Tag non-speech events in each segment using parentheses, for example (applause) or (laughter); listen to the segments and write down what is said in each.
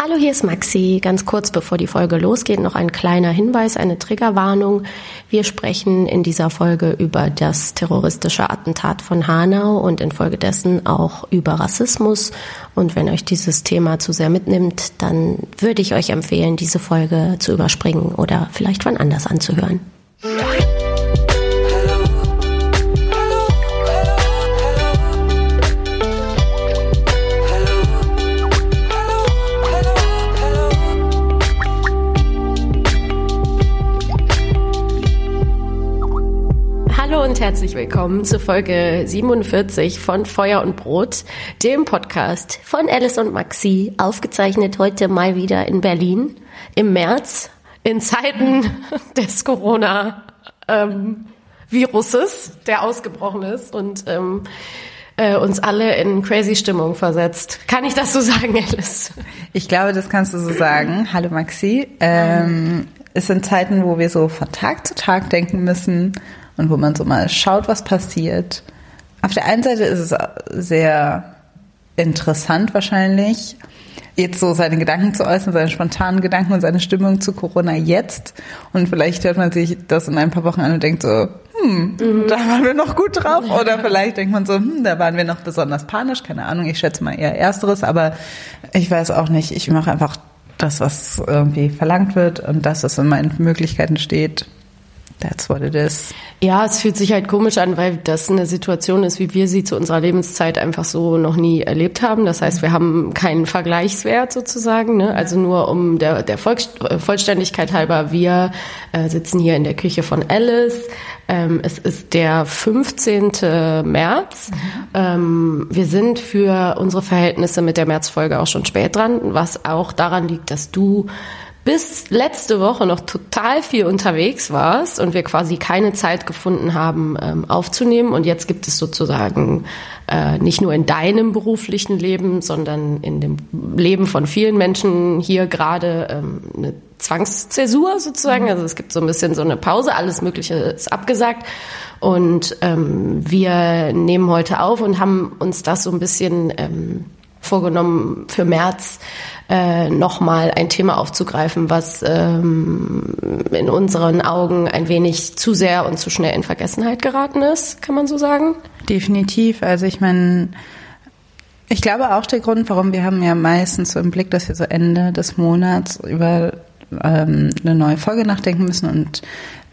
Hallo, hier ist Maxi. Ganz kurz bevor die Folge losgeht, noch ein kleiner Hinweis, eine Triggerwarnung. Wir sprechen in dieser Folge über das terroristische Attentat von Hanau und infolgedessen auch über Rassismus. Und wenn euch dieses Thema zu sehr mitnimmt, dann würde ich euch empfehlen, diese Folge zu überspringen oder vielleicht wann anders anzuhören. Herzlich willkommen zu Folge 47 von Feuer und Brot, dem Podcast von Alice und Maxi, aufgezeichnet heute mal wieder in Berlin im März, in Zeiten (laughs) des Corona-Viruses, ähm, der ausgebrochen ist und ähm, äh, uns alle in crazy Stimmung versetzt. Kann ich das so sagen, Alice? Ich glaube, das kannst du so sagen. Hallo Maxi. Ähm, es sind Zeiten, wo wir so von Tag zu Tag denken müssen und wo man so mal schaut, was passiert. Auf der einen Seite ist es sehr interessant wahrscheinlich, jetzt so seine Gedanken zu äußern, seine spontanen Gedanken und seine Stimmung zu Corona jetzt. Und vielleicht hört man sich das in ein paar Wochen an und denkt so, hm, mhm. da waren wir noch gut drauf. Oder vielleicht denkt man so, hm, da waren wir noch besonders panisch. Keine Ahnung, ich schätze mal eher Ersteres, aber ich weiß auch nicht. Ich mache einfach das, was irgendwie verlangt wird und das, was in meinen Möglichkeiten steht. That's what it is. Ja, es fühlt sich halt komisch an, weil das eine Situation ist, wie wir sie zu unserer Lebenszeit einfach so noch nie erlebt haben. Das heißt, wir haben keinen Vergleichswert sozusagen. Ne? Also nur um der, der Vollständigkeit halber, wir äh, sitzen hier in der Küche von Alice. Ähm, es ist der 15. März. Ähm, wir sind für unsere Verhältnisse mit der Märzfolge auch schon spät dran, was auch daran liegt, dass du bis letzte Woche noch total viel unterwegs warst und wir quasi keine Zeit gefunden haben, ähm, aufzunehmen. Und jetzt gibt es sozusagen äh, nicht nur in deinem beruflichen Leben, sondern in dem Leben von vielen Menschen hier gerade ähm, eine Zwangszäsur sozusagen. Also es gibt so ein bisschen so eine Pause, alles Mögliche ist abgesagt. Und ähm, wir nehmen heute auf und haben uns das so ein bisschen ähm, vorgenommen für März äh, nochmal ein Thema aufzugreifen, was ähm, in unseren Augen ein wenig zu sehr und zu schnell in Vergessenheit geraten ist, kann man so sagen? Definitiv. Also ich meine, ich glaube auch der Grund, warum wir haben ja meistens so im Blick, dass wir so Ende des Monats über ähm, eine neue Folge nachdenken müssen und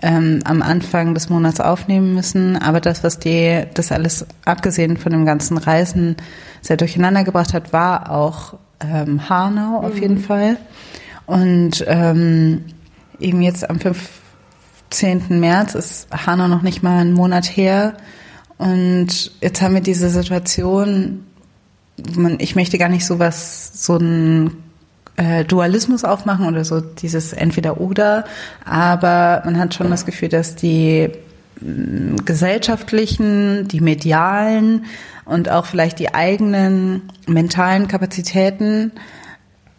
ähm, am Anfang des Monats aufnehmen müssen. Aber das, was die, das alles abgesehen von dem ganzen Reisen sehr durcheinander gebracht hat, war auch ähm, Hanau auf mhm. jeden Fall. Und ähm, eben jetzt am 15. März ist Hanau noch nicht mal einen Monat her. Und jetzt haben wir diese Situation, man, ich möchte gar nicht so was, so ein äh, Dualismus aufmachen oder so dieses Entweder-Oder, aber man hat schon das Gefühl, dass die mh, gesellschaftlichen, die medialen und auch vielleicht die eigenen mentalen Kapazitäten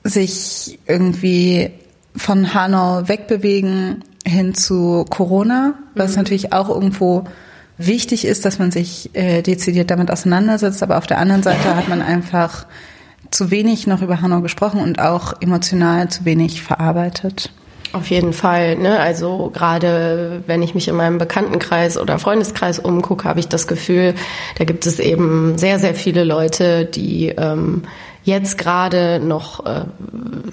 sich irgendwie von Hanau wegbewegen hin zu Corona, was mhm. natürlich auch irgendwo wichtig ist, dass man sich äh, dezidiert damit auseinandersetzt, aber auf der anderen Seite hat man einfach zu wenig noch über Hanau gesprochen und auch emotional zu wenig verarbeitet. Auf jeden Fall. Ne? Also gerade wenn ich mich in meinem Bekanntenkreis oder Freundeskreis umgucke, habe ich das Gefühl, da gibt es eben sehr, sehr viele Leute, die ähm, jetzt gerade noch äh,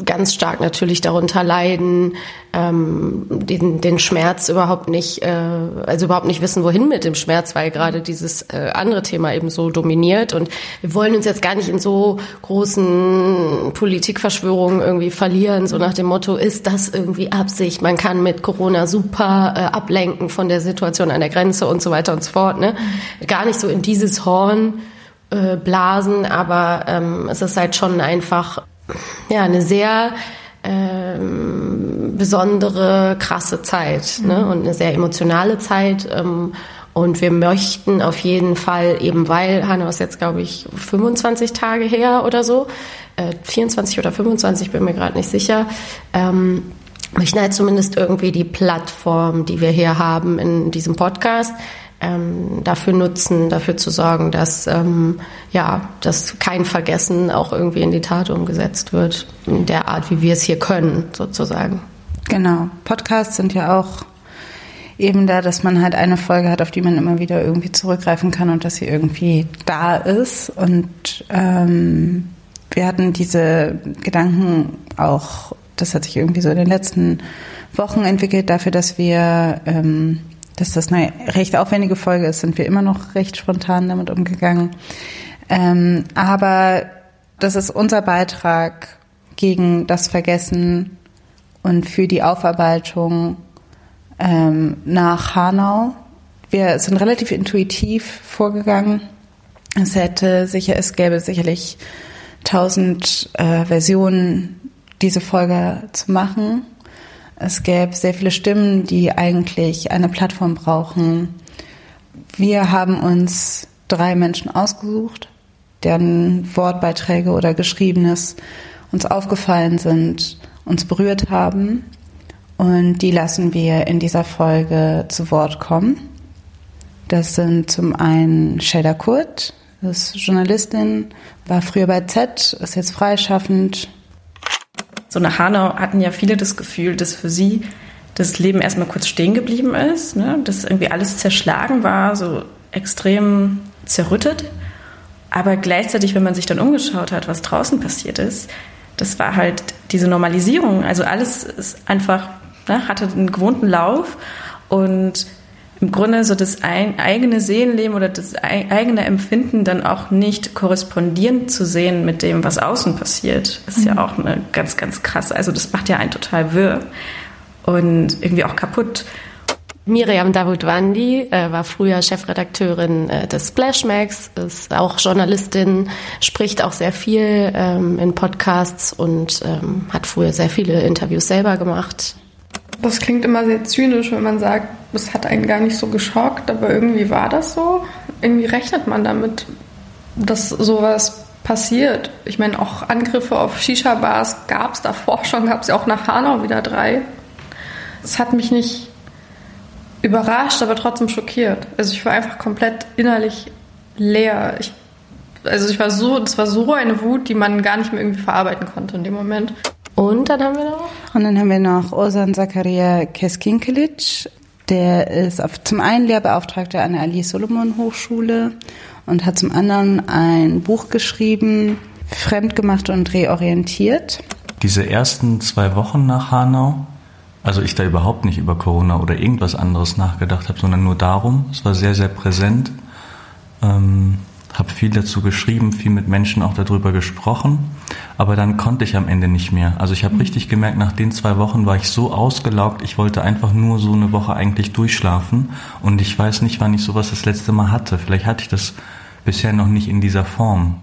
ganz stark natürlich darunter leiden, ähm, den, den Schmerz überhaupt nicht, äh, also überhaupt nicht wissen, wohin mit dem Schmerz, weil gerade dieses äh, andere Thema eben so dominiert. Und wir wollen uns jetzt gar nicht in so großen Politikverschwörungen irgendwie verlieren, so nach dem Motto, ist das irgendwie Absicht? Man kann mit Corona super äh, ablenken von der Situation an der Grenze und so weiter und so fort. Ne? Gar nicht so in dieses Horn äh, blasen, aber ähm, es ist halt schon einfach ja eine sehr ähm, besondere, krasse Zeit ne? mhm. ne? und eine sehr emotionale Zeit. Ähm, und wir möchten auf jeden Fall, eben weil Hanna ist jetzt, glaube ich, 25 Tage her oder so, äh, 24 oder 25, bin mir gerade nicht sicher, ähm, möchten halt zumindest irgendwie die Plattform, die wir hier haben in diesem Podcast, ähm, dafür nutzen, dafür zu sorgen, dass ähm, ja, dass kein Vergessen auch irgendwie in die Tat umgesetzt wird, in der Art, wie wir es hier können, sozusagen. Genau. Podcasts sind ja auch eben da, dass man halt eine Folge hat, auf die man immer wieder irgendwie zurückgreifen kann und dass sie irgendwie da ist. Und ähm, wir hatten diese Gedanken auch, das hat sich irgendwie so in den letzten Wochen entwickelt, dafür, dass wir, ähm, dass das eine recht aufwendige Folge ist, sind wir immer noch recht spontan damit umgegangen. Ähm, aber das ist unser Beitrag gegen das Vergessen und für die Aufarbeitung ähm, nach Hanau. Wir sind relativ intuitiv vorgegangen. Es hätte sicher, es gäbe sicherlich tausend äh, Versionen, diese Folge zu machen. Es gäbe sehr viele Stimmen, die eigentlich eine Plattform brauchen. Wir haben uns drei Menschen ausgesucht, deren Wortbeiträge oder Geschriebenes uns aufgefallen sind, uns berührt haben. Und die lassen wir in dieser Folge zu Wort kommen. Das sind zum einen Shelda Kurt, ist Journalistin, war früher bei Z, ist jetzt freischaffend. So nach Hanau hatten ja viele das Gefühl, dass für sie das Leben erstmal kurz stehen geblieben ist, ne? dass irgendwie alles zerschlagen war, so extrem zerrüttet. Aber gleichzeitig, wenn man sich dann umgeschaut hat, was draußen passiert ist, das war halt diese Normalisierung. Also alles ist einfach, ne, hatte einen gewohnten Lauf und im Grunde so das eigene Seelenleben oder das eigene Empfinden dann auch nicht korrespondierend zu sehen mit dem, was außen passiert, ist mhm. ja auch eine ganz, ganz krasse. Also das macht ja einen total wirr und irgendwie auch kaputt. Miriam Davutwandi äh, war früher Chefredakteurin äh, des Splashmax, ist auch Journalistin, spricht auch sehr viel ähm, in Podcasts und ähm, hat früher sehr viele Interviews selber gemacht. Das klingt immer sehr zynisch, wenn man sagt, es hat einen gar nicht so geschockt, aber irgendwie war das so. Irgendwie rechnet man damit, dass sowas passiert. Ich meine, auch Angriffe auf Shisha-Bars gab es davor schon, gab es ja auch nach Hanau wieder drei. Es hat mich nicht überrascht, aber trotzdem schockiert. Also ich war einfach komplett innerlich leer. Ich, also ich war so, das war so eine Wut, die man gar nicht mehr irgendwie verarbeiten konnte in dem Moment. Und dann haben wir noch? Und dann haben wir noch Osan Zakaria Keskinkelic. Der ist auf, zum einen Lehrbeauftragter an der Ali Solomon Hochschule und hat zum anderen ein Buch geschrieben, Fremdgemacht und reorientiert. Diese ersten zwei Wochen nach Hanau also ich da überhaupt nicht über Corona oder irgendwas anderes nachgedacht habe, sondern nur darum. Es war sehr, sehr präsent. Ähm, habe viel dazu geschrieben, viel mit Menschen auch darüber gesprochen, aber dann konnte ich am Ende nicht mehr. Also ich habe richtig gemerkt, nach den zwei Wochen war ich so ausgelaugt, ich wollte einfach nur so eine Woche eigentlich durchschlafen und ich weiß nicht, wann ich sowas das letzte Mal hatte. Vielleicht hatte ich das bisher noch nicht in dieser Form.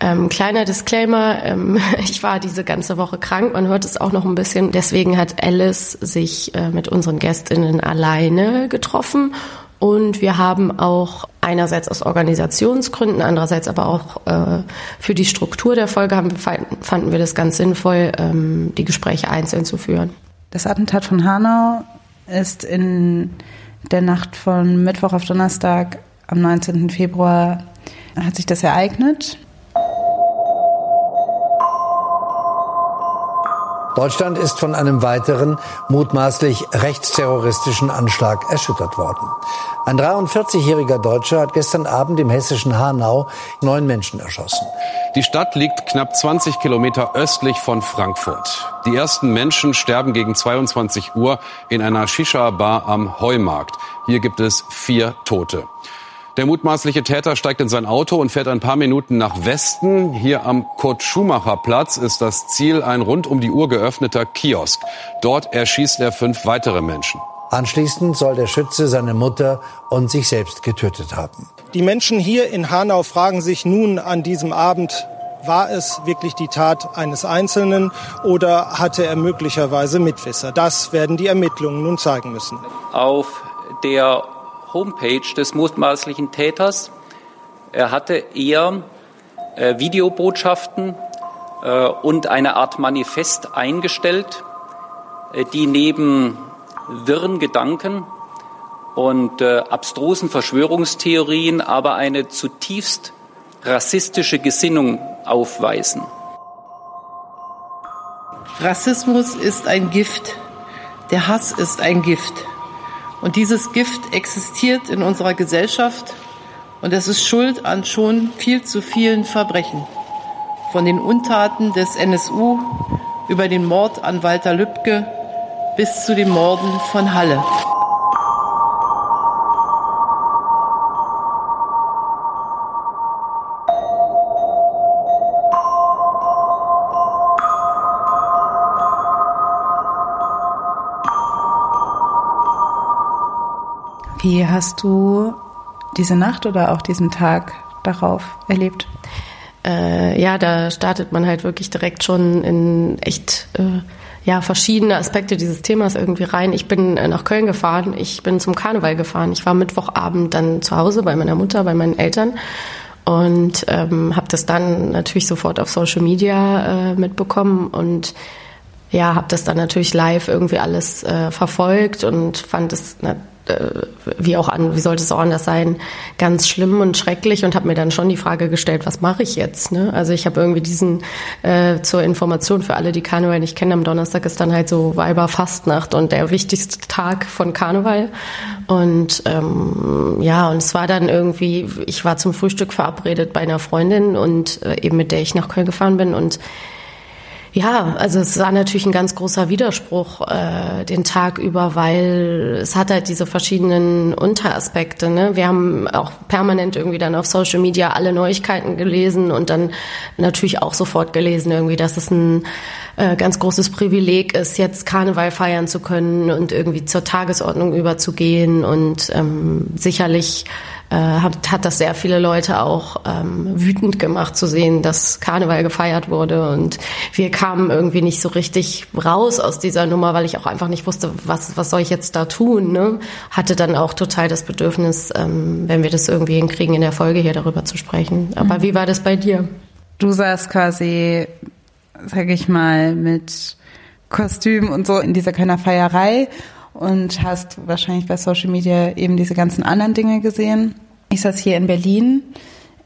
Ähm, kleiner Disclaimer, ähm, (laughs) ich war diese ganze Woche krank, man hört es auch noch ein bisschen. Deswegen hat Alice sich äh, mit unseren Gästinnen alleine getroffen und wir haben auch einerseits aus Organisationsgründen, andererseits aber auch äh, für die Struktur der Folge haben, fanden wir das ganz sinnvoll, ähm, die Gespräche einzeln zu führen. Das Attentat von Hanau ist in der Nacht von Mittwoch auf Donnerstag am 19. Februar hat sich das ereignet. Deutschland ist von einem weiteren mutmaßlich rechtsterroristischen Anschlag erschüttert worden. Ein 43-jähriger Deutscher hat gestern Abend im hessischen Hanau neun Menschen erschossen. Die Stadt liegt knapp 20 Kilometer östlich von Frankfurt. Die ersten Menschen sterben gegen 22 Uhr in einer Shisha-Bar am Heumarkt. Hier gibt es vier Tote. Der mutmaßliche Täter steigt in sein Auto und fährt ein paar Minuten nach Westen. Hier am Kurt-Schumacher-Platz ist das Ziel ein rund um die Uhr geöffneter Kiosk. Dort erschießt er fünf weitere Menschen. Anschließend soll der Schütze seine Mutter und sich selbst getötet haben. Die Menschen hier in Hanau fragen sich nun an diesem Abend, war es wirklich die Tat eines Einzelnen oder hatte er möglicherweise Mitwisser? Das werden die Ermittlungen nun zeigen müssen. Auf der Homepage des mutmaßlichen Täters. Er hatte eher äh, Videobotschaften äh, und eine Art Manifest eingestellt, äh, die neben wirren Gedanken und äh, abstrusen Verschwörungstheorien aber eine zutiefst rassistische Gesinnung aufweisen. Rassismus ist ein Gift. Der Hass ist ein Gift. Und dieses Gift existiert in unserer Gesellschaft und es ist schuld an schon viel zu vielen Verbrechen. Von den Untaten des NSU über den Mord an Walter Lübcke bis zu den Morden von Halle. Wie hast du diese Nacht oder auch diesen Tag darauf erlebt? Äh, ja, da startet man halt wirklich direkt schon in echt äh, ja, verschiedene Aspekte dieses Themas irgendwie rein. Ich bin äh, nach Köln gefahren, ich bin zum Karneval gefahren. Ich war Mittwochabend dann zu Hause bei meiner Mutter, bei meinen Eltern und ähm, habe das dann natürlich sofort auf Social Media äh, mitbekommen und ja, habe das dann natürlich live irgendwie alles äh, verfolgt und fand es äh, wie auch an, wie sollte es auch anders sein, ganz schlimm und schrecklich und habe mir dann schon die Frage gestellt, was mache ich jetzt? Ne? Also ich habe irgendwie diesen äh, zur Information für alle, die Karneval nicht kennen, am Donnerstag ist dann halt so Weiberfastnacht und der wichtigste Tag von Karneval. Und ähm, ja, und es war dann irgendwie, ich war zum Frühstück verabredet bei einer Freundin und äh, eben mit der ich nach Köln gefahren bin und ja, also es war natürlich ein ganz großer Widerspruch äh, den Tag über, weil es hat halt diese verschiedenen Unteraspekte. Ne? Wir haben auch permanent irgendwie dann auf Social Media alle Neuigkeiten gelesen und dann natürlich auch sofort gelesen irgendwie, dass es ein äh, ganz großes Privileg ist, jetzt Karneval feiern zu können und irgendwie zur Tagesordnung überzugehen und ähm, sicherlich äh, hat, hat das sehr viele Leute auch ähm, wütend gemacht zu sehen, dass Karneval gefeiert wurde. Und wir kamen irgendwie nicht so richtig raus aus dieser Nummer, weil ich auch einfach nicht wusste, was, was soll ich jetzt da tun. Ne? Hatte dann auch total das Bedürfnis, ähm, wenn wir das irgendwie hinkriegen, in der Folge hier darüber zu sprechen. Aber mhm. wie war das bei dir? Du saßt quasi, sag ich mal, mit Kostüm und so in dieser Kölner Feierei und hast wahrscheinlich bei Social Media eben diese ganzen anderen Dinge gesehen. Ich saß hier in Berlin.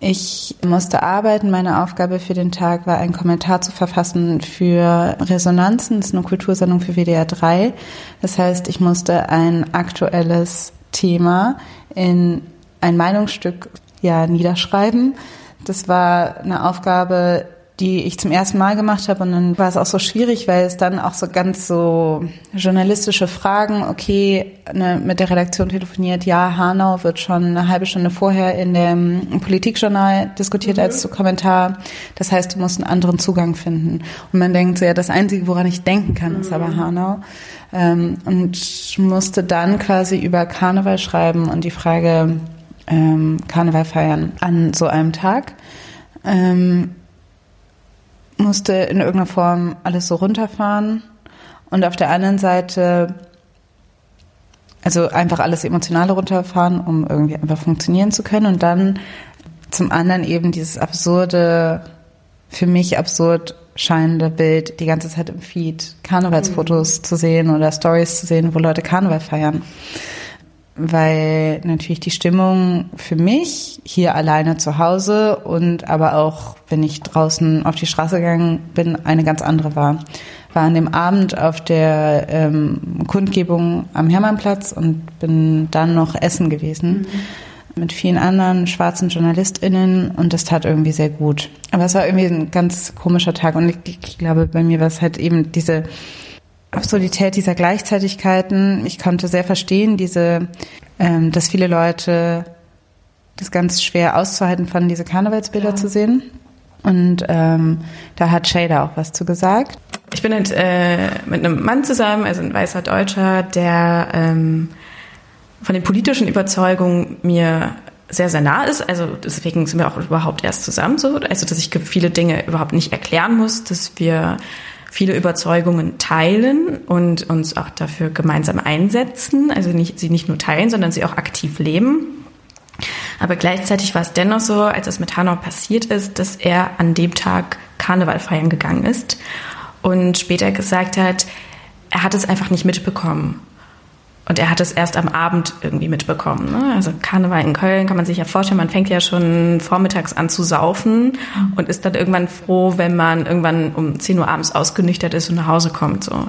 Ich musste arbeiten. Meine Aufgabe für den Tag war, einen Kommentar zu verfassen für Resonanzen. Das ist eine Kultursendung für WDR 3. Das heißt, ich musste ein aktuelles Thema in ein Meinungsstück ja, niederschreiben. Das war eine Aufgabe, die ich zum ersten Mal gemacht habe. Und dann war es auch so schwierig, weil es dann auch so ganz so journalistische Fragen, okay, ne, mit der Redaktion telefoniert, ja, Hanau wird schon eine halbe Stunde vorher in dem Politikjournal diskutiert mhm. als Kommentar. Das heißt, du musst einen anderen Zugang finden. Und man denkt so, ja, das Einzige, woran ich denken kann, mhm. ist aber mhm. Hanau. Ähm, und musste dann quasi über Karneval schreiben und die Frage ähm, Karneval feiern an so einem Tag. Ähm, musste in irgendeiner Form alles so runterfahren. Und auf der anderen Seite also einfach alles Emotionale runterfahren, um irgendwie einfach funktionieren zu können. Und dann zum anderen eben dieses absurde, für mich absurd scheinende Bild die ganze Zeit im Feed, Karnevalsfotos mhm. zu sehen oder Stories zu sehen, wo Leute Karneval feiern weil natürlich die Stimmung für mich hier alleine zu Hause und aber auch, wenn ich draußen auf die Straße gegangen bin, eine ganz andere war. War an dem Abend auf der ähm, Kundgebung am Hermannplatz und bin dann noch essen gewesen. Mhm mit vielen anderen schwarzen JournalistInnen und das tat irgendwie sehr gut. Aber es war irgendwie ein ganz komischer Tag und ich, ich glaube, bei mir war es halt eben diese Absurdität dieser Gleichzeitigkeiten. Ich konnte sehr verstehen, diese, ähm, dass viele Leute das ganz schwer auszuhalten fanden, diese Karnevalsbilder ja. zu sehen. Und ähm, da hat Shader auch was zu gesagt. Ich bin halt äh, mit einem Mann zusammen, also ein weißer Deutscher, der ähm, von den politischen Überzeugungen mir sehr, sehr nah ist. Also deswegen sind wir auch überhaupt erst zusammen so. Also dass ich viele Dinge überhaupt nicht erklären muss, dass wir viele Überzeugungen teilen und uns auch dafür gemeinsam einsetzen. Also nicht, sie nicht nur teilen, sondern sie auch aktiv leben. Aber gleichzeitig war es dennoch so, als es mit Hanau passiert ist, dass er an dem Tag Karneval feiern gegangen ist und später gesagt hat, er hat es einfach nicht mitbekommen. Und er hat es erst am Abend irgendwie mitbekommen. Ne? Also Karneval in Köln kann man sich ja vorstellen, man fängt ja schon vormittags an zu saufen und ist dann irgendwann froh, wenn man irgendwann um 10 Uhr abends ausgenüchtert ist und nach Hause kommt. So.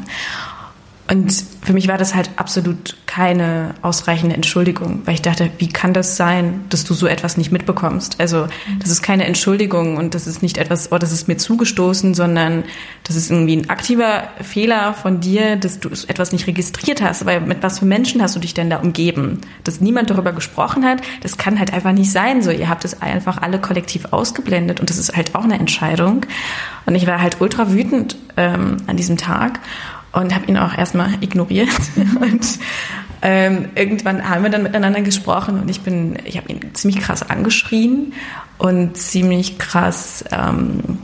Und für mich war das halt absolut keine ausreichende Entschuldigung, weil ich dachte, wie kann das sein, dass du so etwas nicht mitbekommst? Also das ist keine Entschuldigung und das ist nicht etwas, oh, das ist mir zugestoßen, sondern das ist irgendwie ein aktiver Fehler von dir, dass du etwas nicht registriert hast. Weil mit was für Menschen hast du dich denn da umgeben? Dass niemand darüber gesprochen hat, das kann halt einfach nicht sein. So, ihr habt es einfach alle kollektiv ausgeblendet und das ist halt auch eine Entscheidung. Und ich war halt ultra wütend ähm, an diesem Tag und habe ihn auch erstmal ignoriert. (laughs) und ähm, irgendwann haben wir dann miteinander gesprochen und ich bin, ich habe ihn ziemlich krass angeschrien und ziemlich krass ähm,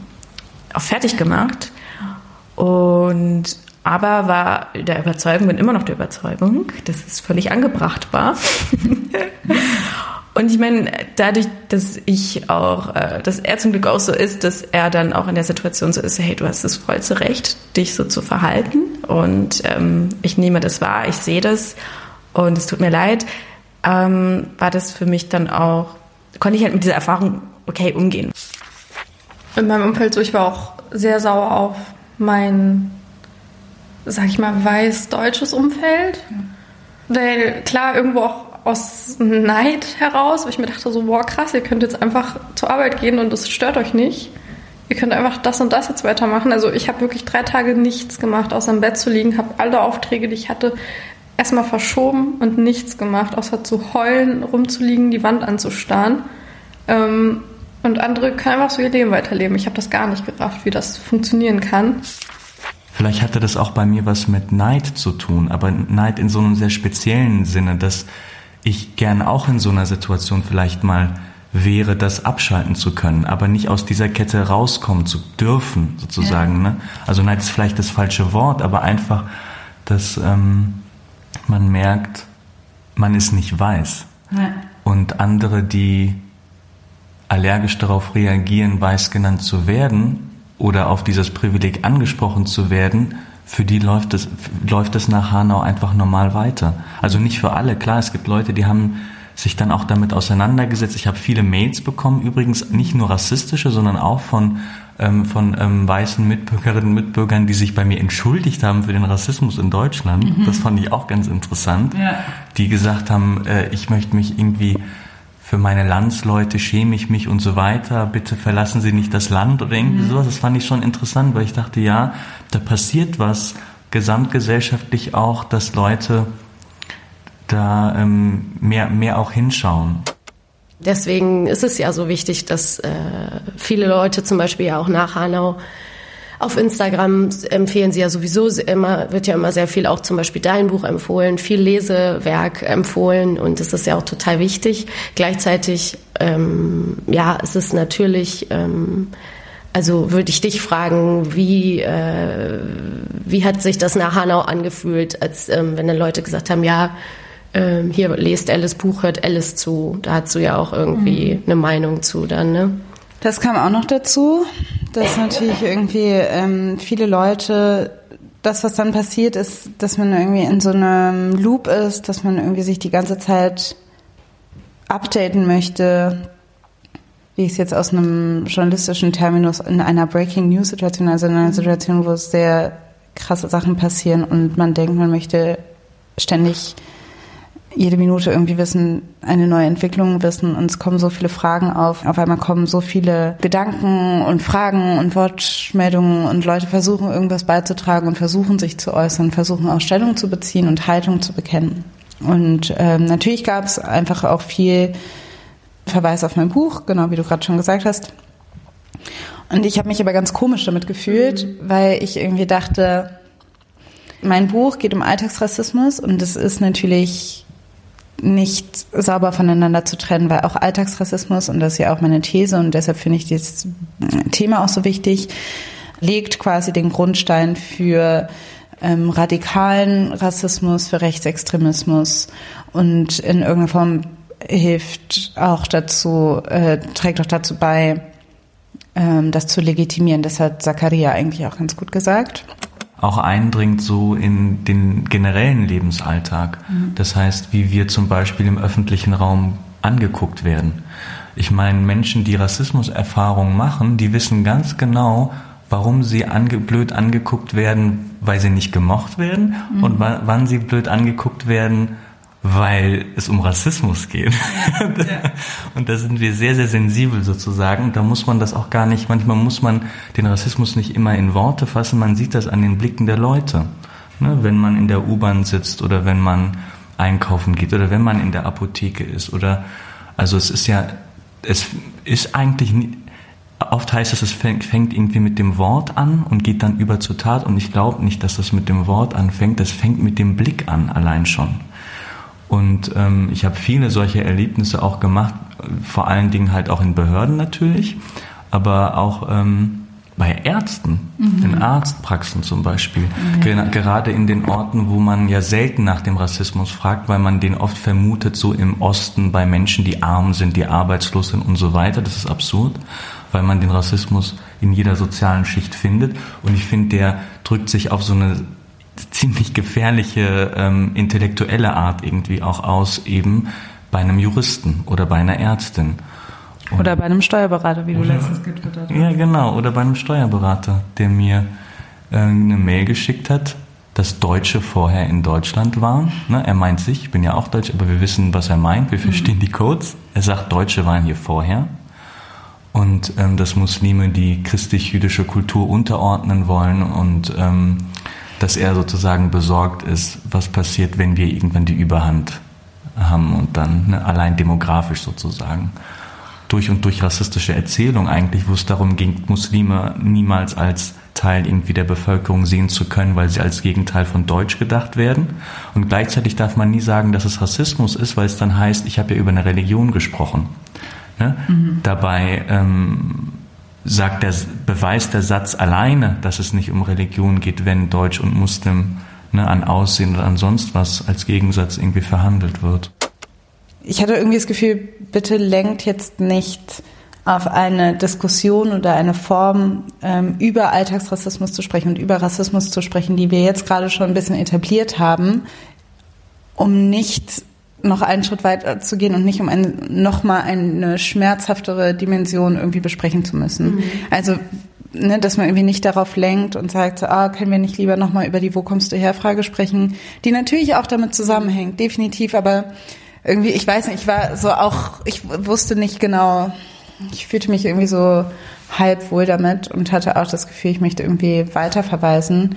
auch fertig gemacht. Und aber war der Überzeugung, bin immer noch der Überzeugung, dass es völlig angebracht war. (laughs) Und ich meine, dadurch, dass ich auch, äh, dass er zum Glück auch so ist, dass er dann auch in der Situation so ist, hey, du hast das vollste Recht, dich so zu verhalten. Und ähm, ich nehme das wahr, ich sehe das und es tut mir leid, ähm, war das für mich dann auch, konnte ich halt mit dieser Erfahrung okay umgehen. In meinem Umfeld so, ich war auch sehr sauer auf mein, sag ich mal, weiß-deutsches Umfeld. Weil klar, irgendwo auch aus Neid heraus, weil ich mir dachte so, boah, krass, ihr könnt jetzt einfach zur Arbeit gehen und es stört euch nicht. Ihr könnt einfach das und das jetzt weitermachen. Also ich habe wirklich drei Tage nichts gemacht, außer im Bett zu liegen, habe alle Aufträge, die ich hatte, erstmal verschoben und nichts gemacht, außer zu heulen, rumzuliegen, die Wand anzustarren. Ähm, und andere können einfach so ihr Leben weiterleben. Ich habe das gar nicht gerafft, wie das funktionieren kann. Vielleicht hatte das auch bei mir was mit Neid zu tun, aber Neid in so einem sehr speziellen Sinne, dass ich gern auch in so einer Situation vielleicht mal wäre, das abschalten zu können, aber nicht aus dieser Kette rauskommen zu dürfen, sozusagen. Ja. Ne? Also Neid ist vielleicht das falsche Wort, aber einfach, dass ähm, man merkt, man es nicht weiß. Ja. Und andere, die allergisch darauf reagieren, weiß genannt zu werden oder auf dieses Privileg angesprochen zu werden, für die läuft es, läuft es nach Hanau einfach normal weiter. Also nicht für alle. Klar, es gibt Leute, die haben sich dann auch damit auseinandergesetzt. Ich habe viele Mails bekommen, übrigens nicht nur rassistische, sondern auch von, ähm, von ähm, weißen Mitbürgerinnen und Mitbürgern, die sich bei mir entschuldigt haben für den Rassismus in Deutschland. Mhm. Das fand ich auch ganz interessant. Ja. Die gesagt haben, äh, ich möchte mich irgendwie für meine Landsleute schäme ich mich und so weiter, bitte verlassen Sie nicht das Land oder irgendwie mhm. sowas. Das fand ich schon interessant, weil ich dachte, ja, da passiert was gesamtgesellschaftlich auch, dass Leute da ähm, mehr, mehr auch hinschauen. Deswegen ist es ja so wichtig, dass äh, viele Leute zum Beispiel ja auch nach Hanau auf Instagram empfehlen sie ja sowieso immer, wird ja immer sehr viel auch zum Beispiel dein Buch empfohlen, viel Lesewerk empfohlen und das ist ja auch total wichtig. Gleichzeitig, ähm, ja, es ist natürlich, ähm, also würde ich dich fragen, wie, äh, wie hat sich das nach Hanau angefühlt, als ähm, wenn dann Leute gesagt haben, ja, ähm, hier lest Alice Buch, hört Alice zu. Da hast du ja auch irgendwie mhm. eine Meinung zu dann, ne? Das kam auch noch dazu, dass natürlich irgendwie ähm, viele Leute, das, was dann passiert ist, dass man irgendwie in so einem Loop ist, dass man irgendwie sich die ganze Zeit updaten möchte, wie ich es jetzt aus einem journalistischen Terminus in einer Breaking News Situation, also in einer Situation, wo sehr krasse Sachen passieren und man denkt, man möchte ständig jede Minute irgendwie wissen, eine neue Entwicklung wissen und es kommen so viele Fragen auf. Auf einmal kommen so viele Gedanken und Fragen und Wortmeldungen und Leute versuchen irgendwas beizutragen und versuchen sich zu äußern, versuchen auch Stellung zu beziehen und Haltung zu bekennen. Und ähm, natürlich gab es einfach auch viel Verweis auf mein Buch, genau wie du gerade schon gesagt hast. Und ich habe mich aber ganz komisch damit gefühlt, mhm. weil ich irgendwie dachte, mein Buch geht um Alltagsrassismus und es ist natürlich nicht sauber voneinander zu trennen, weil auch Alltagsrassismus, und das ist ja auch meine These, und deshalb finde ich dieses Thema auch so wichtig, legt quasi den Grundstein für ähm, radikalen Rassismus, für Rechtsextremismus und in irgendeiner Form hilft auch dazu, äh, trägt auch dazu bei, ähm, das zu legitimieren. Das hat Zakaria eigentlich auch ganz gut gesagt. Auch eindringt so in den generellen Lebensalltag. Mhm. Das heißt, wie wir zum Beispiel im öffentlichen Raum angeguckt werden. Ich meine, Menschen, die Rassismuserfahrungen machen, die wissen ganz genau, warum sie ange blöd angeguckt werden, weil sie nicht gemocht werden mhm. und wann sie blöd angeguckt werden, weil es um Rassismus geht. Ja. (laughs) Und da sind wir sehr, sehr sensibel sozusagen. Da muss man das auch gar nicht, manchmal muss man den Rassismus nicht immer in Worte fassen, man sieht das an den Blicken der Leute. Ne? Wenn man in der U-Bahn sitzt oder wenn man einkaufen geht oder wenn man in der Apotheke ist oder, also es ist ja, es ist eigentlich, oft heißt es, es fängt, fängt irgendwie mit dem Wort an und geht dann über zur Tat und ich glaube nicht, dass das mit dem Wort anfängt, das fängt mit dem Blick an allein schon. Und ähm, ich habe viele solche Erlebnisse auch gemacht, vor allen Dingen halt auch in Behörden natürlich, aber auch ähm, bei Ärzten, mhm. in Arztpraxen zum Beispiel. Mhm. Gerade in den Orten, wo man ja selten nach dem Rassismus fragt, weil man den oft vermutet, so im Osten bei Menschen, die arm sind, die arbeitslos sind und so weiter. Das ist absurd, weil man den Rassismus in jeder sozialen Schicht findet. Und ich finde, der drückt sich auf so eine ziemlich gefährliche ähm, intellektuelle Art irgendwie auch aus, eben bei einem Juristen oder bei einer Ärztin. Und oder bei einem Steuerberater, wie du oder, letztens getwittert hast. Ja, genau. Oder bei einem Steuerberater, der mir äh, eine Mail geschickt hat, dass Deutsche vorher in Deutschland waren. Ne, er meint sich, ich bin ja auch Deutsch, aber wir wissen, was er meint. Wir verstehen mhm. die Codes. Er sagt, Deutsche waren hier vorher. Und ähm, dass Muslime die christlich-jüdische Kultur unterordnen wollen und ähm, dass er sozusagen besorgt ist, was passiert, wenn wir irgendwann die Überhand haben und dann ne, allein demografisch sozusagen durch und durch rassistische Erzählung eigentlich, wo es darum ging, Muslime niemals als Teil irgendwie der Bevölkerung sehen zu können, weil sie als Gegenteil von Deutsch gedacht werden. Und gleichzeitig darf man nie sagen, dass es Rassismus ist, weil es dann heißt, ich habe ja über eine Religion gesprochen. Ne? Mhm. Dabei ähm, sagt der, beweist der Satz alleine, dass es nicht um Religion geht, wenn Deutsch und Muslim ne, an Aussehen oder an sonst was als Gegensatz irgendwie verhandelt wird. Ich hatte irgendwie das Gefühl, bitte lenkt jetzt nicht auf eine Diskussion oder eine Form ähm, über Alltagsrassismus zu sprechen und über Rassismus zu sprechen, die wir jetzt gerade schon ein bisschen etabliert haben, um nicht noch einen Schritt weiter zu gehen und nicht um eine, noch mal eine schmerzhaftere Dimension irgendwie besprechen zu müssen. Mhm. Also ne, dass man irgendwie nicht darauf lenkt und sagt, ah, können wir nicht lieber noch mal über die Wo kommst du her Frage sprechen, die natürlich auch damit zusammenhängt, definitiv, aber irgendwie, ich weiß nicht, ich war so auch, ich wusste nicht genau, ich fühlte mich irgendwie so halb wohl damit und hatte auch das Gefühl, ich möchte irgendwie weiterverweisen.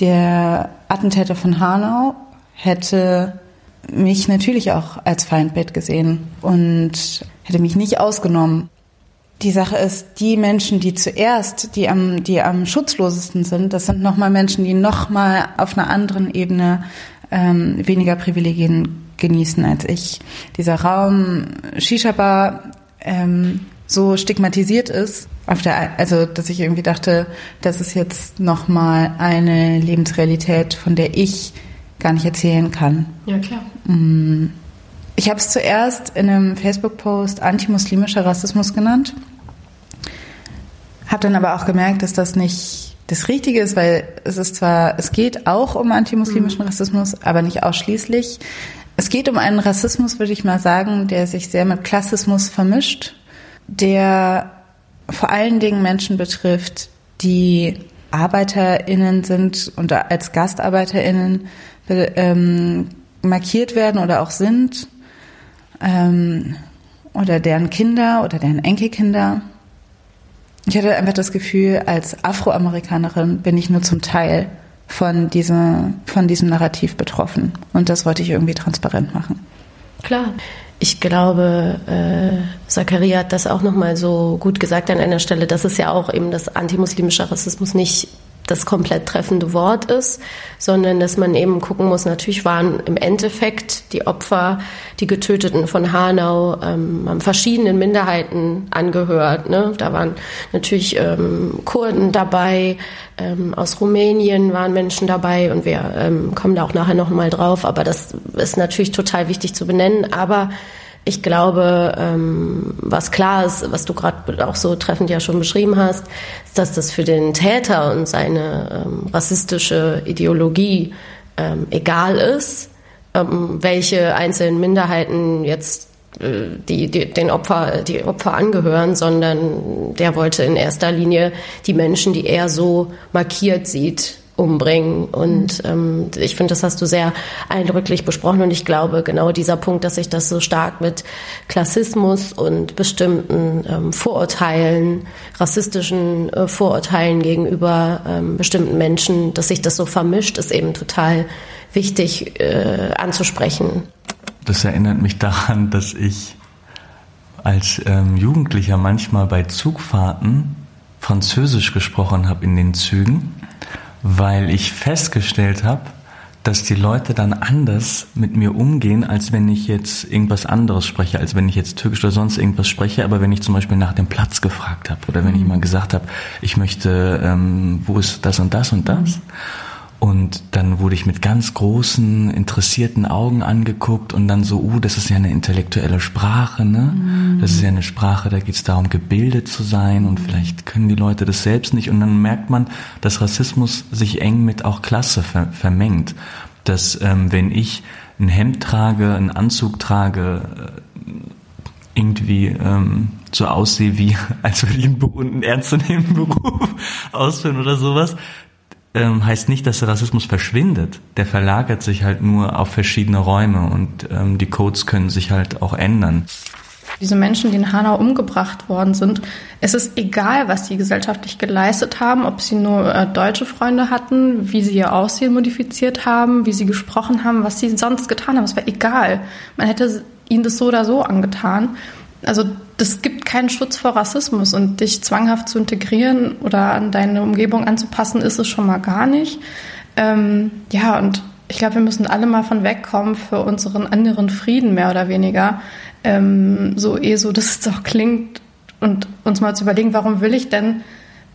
Der Attentäter von Hanau hätte mich natürlich auch als Feindbild gesehen und hätte mich nicht ausgenommen. Die Sache ist, die Menschen, die zuerst, die am, die am schutzlosesten sind, das sind nochmal Menschen, die nochmal auf einer anderen Ebene ähm, weniger Privilegien genießen als ich. Dieser Raum Shisha-Bar ähm, so stigmatisiert ist, auf der, also dass ich irgendwie dachte, das ist jetzt nochmal eine Lebensrealität, von der ich gar nicht erzählen kann. Ja, klar. Mm. Ich habe es zuerst in einem Facebook-Post antimuslimischer Rassismus genannt, habe dann aber auch gemerkt, dass das nicht das Richtige ist, weil es ist zwar, es geht auch um antimuslimischen mhm. Rassismus, aber nicht ausschließlich. Es geht um einen Rassismus, würde ich mal sagen, der sich sehr mit Klassismus vermischt, der vor allen Dingen Menschen betrifft, die ArbeiterInnen sind und als GastarbeiterInnen ähm, markiert werden oder auch sind ähm, oder deren Kinder oder deren Enkelkinder. Ich hatte einfach das Gefühl, als Afroamerikanerin bin ich nur zum Teil von diesem, von diesem Narrativ betroffen. Und das wollte ich irgendwie transparent machen. Klar. Ich glaube, äh, Zakaria hat das auch nochmal so gut gesagt an einer Stelle, dass es ja auch eben das antimuslimische Rassismus nicht das komplett treffende Wort ist, sondern dass man eben gucken muss, natürlich waren im Endeffekt die Opfer, die Getöteten von Hanau, ähm, haben verschiedenen Minderheiten angehört. Ne? Da waren natürlich ähm, Kurden dabei, ähm, aus Rumänien waren Menschen dabei und wir ähm, kommen da auch nachher nochmal drauf, aber das ist natürlich total wichtig zu benennen. Aber Ich glaube, ähm, was klar ist, was du gerade auch so treffend ja schon beschrieben hast, ist, dass das für den Täter und seine ähm, rassistische Ideologie ähm, egal ist, ähm, welche einzelnen Minderheiten jetzt äh, die, die, den Opfer, die Opfer angehören, sondern der wollte in erster Linie die Menschen, die er so markiert sieht, umbringen. Und ähm, ich finde, das hast du sehr eindrücklich besprochen. Und ich glaube, genau dieser Punkt, dass sich das so stark mit Klassismus und bestimmten ähm, Vorurteilen, rassistischen äh, Vorurteilen gegenüber ähm, bestimmten Menschen, dass sich das so vermischt, ist eben total wichtig äh, anzusprechen. Das erinnert mich daran, dass ich als ähm, Jugendlicher manchmal bei Zugfahrten Französisch gesprochen habe in den Zügen, weil ich festgestellt habe, dass die Leute dann anders mit mir umgehen, als wenn ich jetzt irgendwas anderes spreche, als wenn ich jetzt Türkisch oder sonst irgendwas spreche. Aber wenn ich zum Beispiel nach dem Platz gefragt habe oder wenn ich mal gesagt habe, ich möchte, ähm, wo ist das und das und das. Mhm. Und dann wurde ich mit ganz großen, interessierten Augen angeguckt und dann so, uh, das ist ja eine intellektuelle Sprache, ne? Mm. Das ist ja eine Sprache, da geht es darum, gebildet zu sein und vielleicht können die Leute das selbst nicht. Und dann merkt man, dass Rassismus sich eng mit auch Klasse ver vermengt. Dass ähm, wenn ich ein Hemd trage, einen Anzug trage, äh, irgendwie ähm, so aussehe wie, (laughs) als würde ich einen, einen ernstzunehmenden Beruf (laughs) ausführen oder sowas, ähm, heißt nicht, dass der Rassismus verschwindet. Der verlagert sich halt nur auf verschiedene Räume und ähm, die Codes können sich halt auch ändern. Diese Menschen, die in Hanau umgebracht worden sind, es ist egal, was sie gesellschaftlich geleistet haben, ob sie nur äh, deutsche Freunde hatten, wie sie ihr Aussehen modifiziert haben, wie sie gesprochen haben, was sie sonst getan haben. Es war egal. Man hätte ihnen das so oder so angetan. Also das gibt keinen Schutz vor Rassismus und dich zwanghaft zu integrieren oder an deine Umgebung anzupassen, ist es schon mal gar nicht. Ähm, ja, und ich glaube, wir müssen alle mal von wegkommen für unseren anderen Frieden, mehr oder weniger. Ähm, so eh so, (laughs) dass es auch klingt und uns mal zu überlegen, warum will ich denn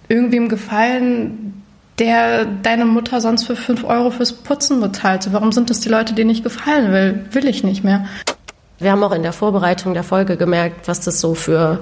irgendwem gefallen, der deine Mutter sonst für fünf Euro fürs Putzen bezahlt? warum sind das die Leute, denen ich gefallen will? Will ich nicht mehr. Wir haben auch in der Vorbereitung der Folge gemerkt, was das so für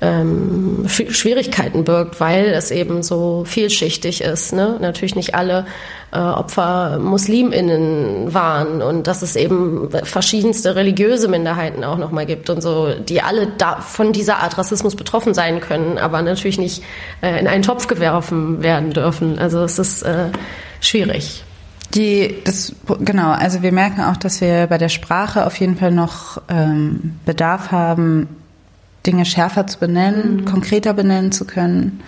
ähm, Schwierigkeiten birgt, weil es eben so vielschichtig ist. Ne? Natürlich nicht alle äh, Opfer MuslimInnen waren und dass es eben verschiedenste religiöse Minderheiten auch nochmal gibt und so, die alle da von dieser Art Rassismus betroffen sein können, aber natürlich nicht äh, in einen Topf geworfen werden dürfen. Also es ist äh, schwierig. Die, das, genau, also wir merken auch, dass wir bei der Sprache auf jeden Fall noch ähm, Bedarf haben, Dinge schärfer zu benennen, mhm. konkreter benennen zu können.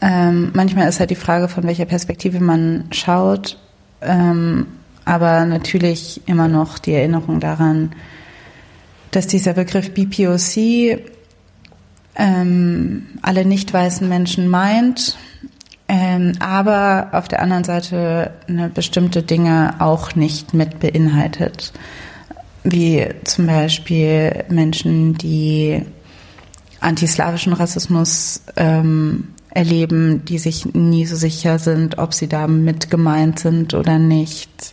Ähm, manchmal ist halt die Frage, von welcher Perspektive man schaut, ähm, aber natürlich immer noch die Erinnerung daran, dass dieser Begriff BPOC ähm, alle nicht weißen Menschen meint ähm, aber auf der anderen Seite eine bestimmte Dinge auch nicht mit beinhaltet. Wie zum Beispiel Menschen, die antislawischen Rassismus ähm, erleben, die sich nie so sicher sind, ob sie da mit gemeint sind oder nicht.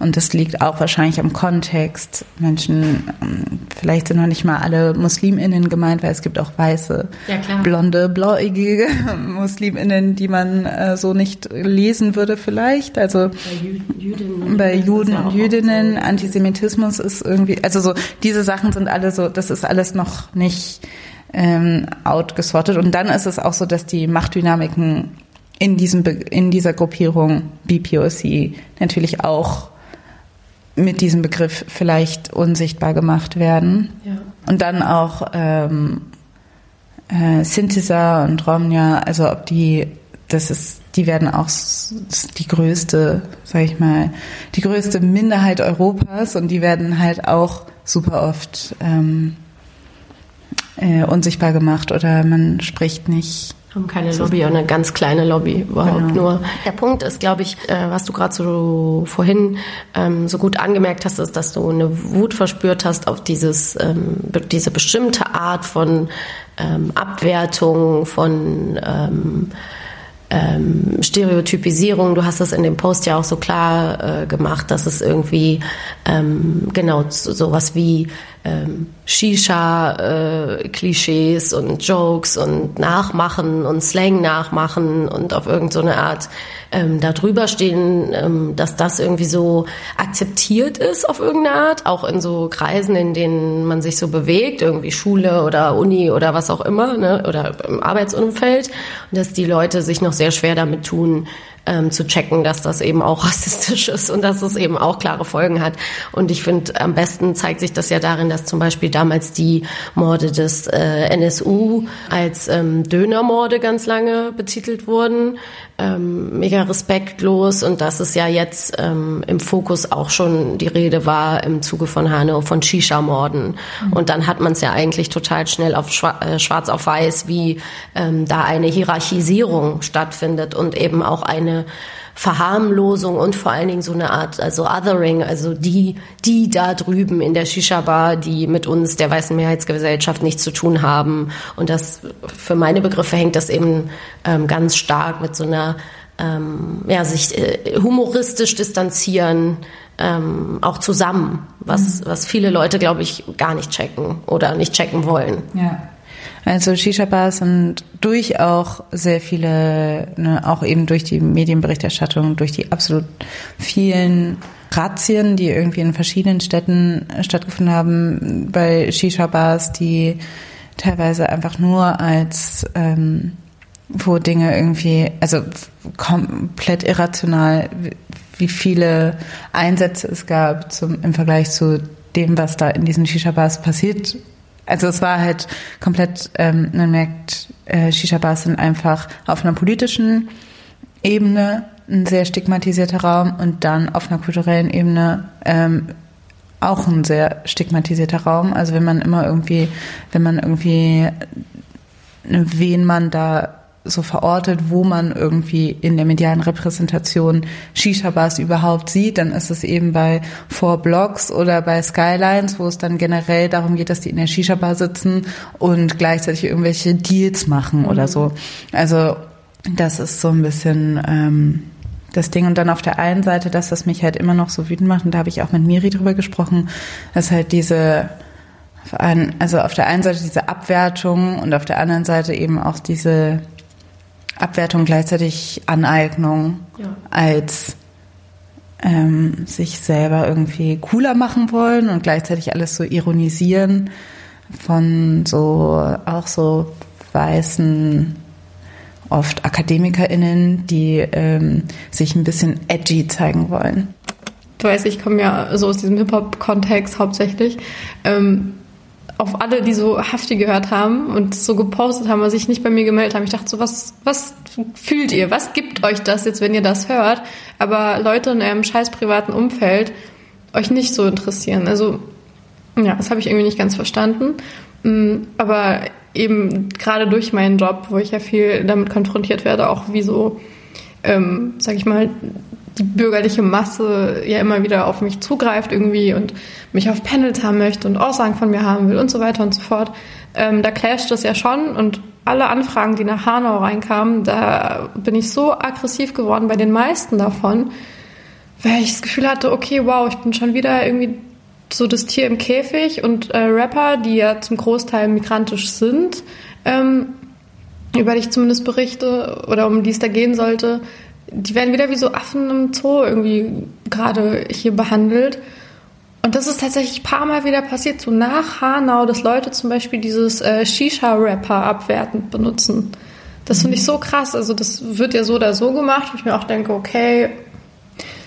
Und das liegt auch wahrscheinlich am Kontext. Menschen, ähm, vielleicht sind noch nicht mal alle MuslimInnen gemeint, weil es gibt auch weiße, ja, blonde, blauäugige (laughs) MuslimInnen, die man äh, so nicht lesen würde vielleicht. Also bei, Jüdinnen, bei Juden und Jüdinnen, so. Antisemitismus ist irgendwie, also so, diese Sachen sind alle so, das ist alles noch nicht ähm, outgesortet. Und dann ist es auch so, dass die Machtdynamiken in, diesem, in dieser Gruppierung BPOC natürlich auch mit diesem Begriff vielleicht unsichtbar gemacht werden. Ja. Und dann auch ähm, äh, Synthesa und Romnia, also ob die, das ist, die werden auch die größte, sag ich mal, die größte Minderheit Europas und die werden halt auch super oft ähm, äh, unsichtbar gemacht oder man spricht nicht haben keine Lobby, eine ganz kleine Lobby überhaupt genau. nur. Der Punkt ist, glaube ich, äh, was du gerade so vorhin ähm, so gut angemerkt hast, ist, dass du eine Wut verspürt hast auf dieses, ähm, diese bestimmte Art von ähm, Abwertung, von ähm, Stereotypisierung. Du hast das in dem Post ja auch so klar äh, gemacht, dass es irgendwie ähm, genau sowas wie ähm, Shisha-Klischees äh, und Jokes und Nachmachen und Slang nachmachen und auf irgendeine so Art ähm, da drüber stehen, ähm, dass das irgendwie so akzeptiert ist auf irgendeine Art, auch in so Kreisen, in denen man sich so bewegt, irgendwie Schule oder Uni oder was auch immer, ne, oder im Arbeitsumfeld, dass die Leute sich noch sehr schwer damit tun, ähm, zu checken, dass das eben auch (laughs) rassistisch ist und dass es eben auch klare Folgen hat. Und ich finde, am besten zeigt sich das ja darin, dass zum Beispiel damals die Morde des äh, NSU als ähm, Dönermorde ganz lange betitelt wurden. Ähm, mega respektlos und dass es ja jetzt ähm, im Fokus auch schon die Rede war im Zuge von Hanau von Shisha-Morden. Mhm. Und dann hat man es ja eigentlich total schnell auf Schwa äh, schwarz auf weiß, wie ähm, da eine Hierarchisierung stattfindet und eben auch eine Verharmlosung und vor allen Dingen so eine Art, also Othering, also die, die da drüben in der Shisha-Bar, die mit uns, der weißen Mehrheitsgesellschaft, nichts zu tun haben. Und das, für meine Begriffe hängt das eben ähm, ganz stark mit so einer, ähm, ja, sich äh, humoristisch distanzieren, ähm, auch zusammen, was, mhm. was viele Leute, glaube ich, gar nicht checken oder nicht checken wollen. Ja. Also Shisha-Bars sind durch auch sehr viele, ne, auch eben durch die Medienberichterstattung, durch die absolut vielen Razzien, die irgendwie in verschiedenen Städten stattgefunden haben, bei Shisha-Bars, die teilweise einfach nur als ähm, wo Dinge irgendwie, also komplett irrational, wie viele Einsätze es gab zum, im Vergleich zu dem, was da in diesen Shisha-Bars passiert also es war halt komplett, ähm, man merkt, äh, Shisha-Bars sind einfach auf einer politischen Ebene ein sehr stigmatisierter Raum und dann auf einer kulturellen Ebene ähm, auch ein sehr stigmatisierter Raum. Also wenn man immer irgendwie, wenn man irgendwie, wen man da so verortet, wo man irgendwie in der medialen Repräsentation Shisha-Bars überhaupt sieht, dann ist es eben bei Four Blocks oder bei Skylines, wo es dann generell darum geht, dass die in der Shisha-Bar sitzen und gleichzeitig irgendwelche Deals machen oder so. Also das ist so ein bisschen ähm, das Ding. Und dann auf der einen Seite, das, was mich halt immer noch so wütend macht, und da habe ich auch mit Miri drüber gesprochen, ist halt diese also auf der einen Seite diese Abwertung und auf der anderen Seite eben auch diese Abwertung gleichzeitig Aneignung ja. als ähm, sich selber irgendwie cooler machen wollen und gleichzeitig alles so ironisieren von so auch so weißen oft AkademikerInnen, die ähm, sich ein bisschen edgy zeigen wollen. Du weißt, ich komme ja so aus diesem Hip-Hop-Kontext hauptsächlich. Ähm, auf alle, die so Hafti gehört haben und so gepostet haben, was sich nicht bei mir gemeldet haben. Ich dachte so, was, was fühlt ihr? Was gibt euch das jetzt, wenn ihr das hört? Aber Leute in eurem scheiß privaten Umfeld euch nicht so interessieren. Also, ja, das habe ich irgendwie nicht ganz verstanden. Mm, aber eben gerade durch meinen Job, wo ich ja viel damit konfrontiert werde, auch wie so, ähm, sag ich mal, die bürgerliche Masse ja immer wieder auf mich zugreift irgendwie und mich auf Panels haben möchte und Aussagen von mir haben will und so weiter und so fort. Ähm, da clasht das ja schon und alle Anfragen, die nach Hanau reinkamen, da bin ich so aggressiv geworden bei den meisten davon, weil ich das Gefühl hatte, okay, wow, ich bin schon wieder irgendwie so das Tier im Käfig und äh, Rapper, die ja zum Großteil migrantisch sind, ähm, über die ich zumindest berichte oder um die es da gehen sollte, die werden wieder wie so Affen im Zoo irgendwie gerade hier behandelt. Und das ist tatsächlich ein paar Mal wieder passiert, so nach Hanau, dass Leute zum Beispiel dieses äh, Shisha-Rapper abwertend benutzen. Das finde ich so krass. Also das wird ja so oder so gemacht, wo ich mir auch denke, okay,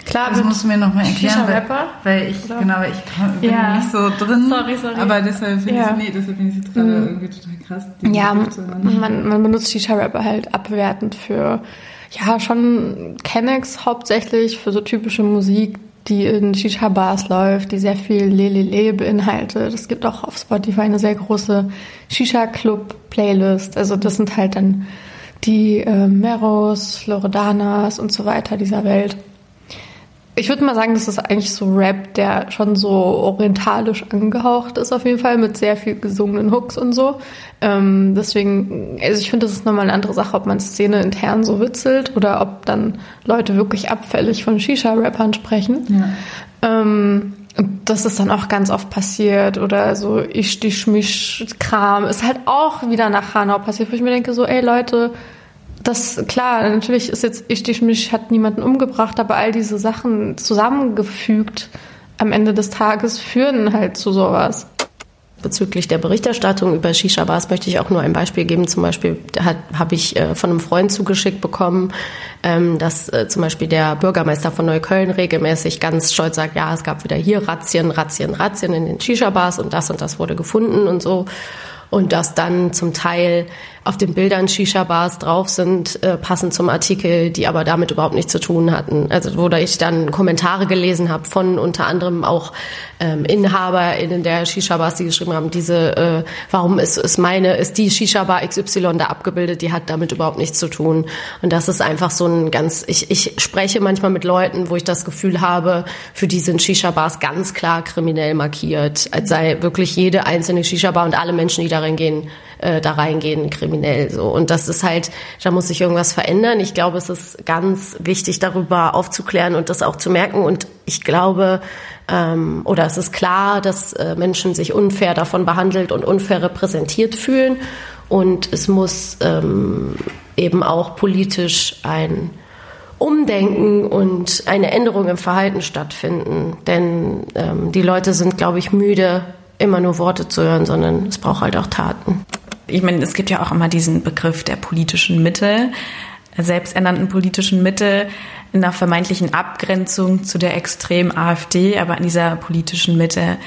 Klar, das musst du mir nochmal erklären, weil, weil ich, oder? genau, ich bin ja. nicht so drin. Sorry, sorry. Aber deshalb finde ja. ich, nee, deshalb finde ich es gerade mhm. irgendwie total krass. Ja, man, man benutzt Shisha-Rapper halt abwertend für ja, schon Kennex hauptsächlich für so typische Musik, die in Shisha-Bars läuft, die sehr viel Lelele beinhaltet. Es gibt auch auf Spotify eine sehr große Shisha-Club-Playlist. Also das sind halt dann die äh, Meros, Loredanas und so weiter dieser Welt. Ich würde mal sagen, das ist eigentlich so Rap, der schon so orientalisch angehaucht ist auf jeden Fall, mit sehr viel gesungenen Hooks und so. Ähm, deswegen, also ich finde, das ist nochmal eine andere Sache, ob man Szene intern so witzelt oder ob dann Leute wirklich abfällig von Shisha-Rappern sprechen. Ja. Ähm, das ist dann auch ganz oft passiert oder so ich dich mich Kram ist halt auch wieder nach Hanau passiert, wo ich mir denke so, ey Leute, das, klar, natürlich ist jetzt ich, mich hat niemanden umgebracht, aber all diese Sachen zusammengefügt am Ende des Tages führen halt zu sowas. Bezüglich der Berichterstattung über Shisha-Bars möchte ich auch nur ein Beispiel geben. Zum Beispiel habe ich äh, von einem Freund zugeschickt bekommen, ähm, dass äh, zum Beispiel der Bürgermeister von Neukölln regelmäßig ganz stolz sagt, ja, es gab wieder hier Razzien, Razzien, Razzien in den Shisha-Bars und das und das wurde gefunden und so. Und dass dann zum Teil auf den Bildern Shisha-Bars drauf sind, äh, passend zum Artikel, die aber damit überhaupt nichts zu tun hatten. Also wo da ich dann Kommentare gelesen habe von unter anderem auch ähm, InhaberInnen der Shisha-Bars, die geschrieben haben, diese, äh, warum ist, ist meine, ist die Shisha-Bar XY da abgebildet, die hat damit überhaupt nichts zu tun. Und das ist einfach so ein ganz, ich, ich spreche manchmal mit Leuten, wo ich das Gefühl habe, für die sind Shisha-Bars ganz klar kriminell markiert, als sei wirklich jede einzelne Shisha-Bar und alle Menschen, die darin gehen, äh, da reingehen, kriminell so. Und das ist halt, da muss sich irgendwas verändern. Ich glaube, es ist ganz wichtig, darüber aufzuklären und das auch zu merken. Und ich glaube, ähm, oder es ist klar, dass äh, Menschen sich unfair davon behandelt und unfair repräsentiert fühlen. Und es muss ähm, eben auch politisch ein Umdenken und eine Änderung im Verhalten stattfinden. Denn ähm, die Leute sind, glaube ich, müde, immer nur Worte zu hören, sondern es braucht halt auch Taten ich meine, es gibt ja auch immer diesen Begriff der politischen Mitte, selbsternannten politischen Mitte in einer vermeintlichen Abgrenzung zu der extremen AfD, aber an dieser politischen Mitte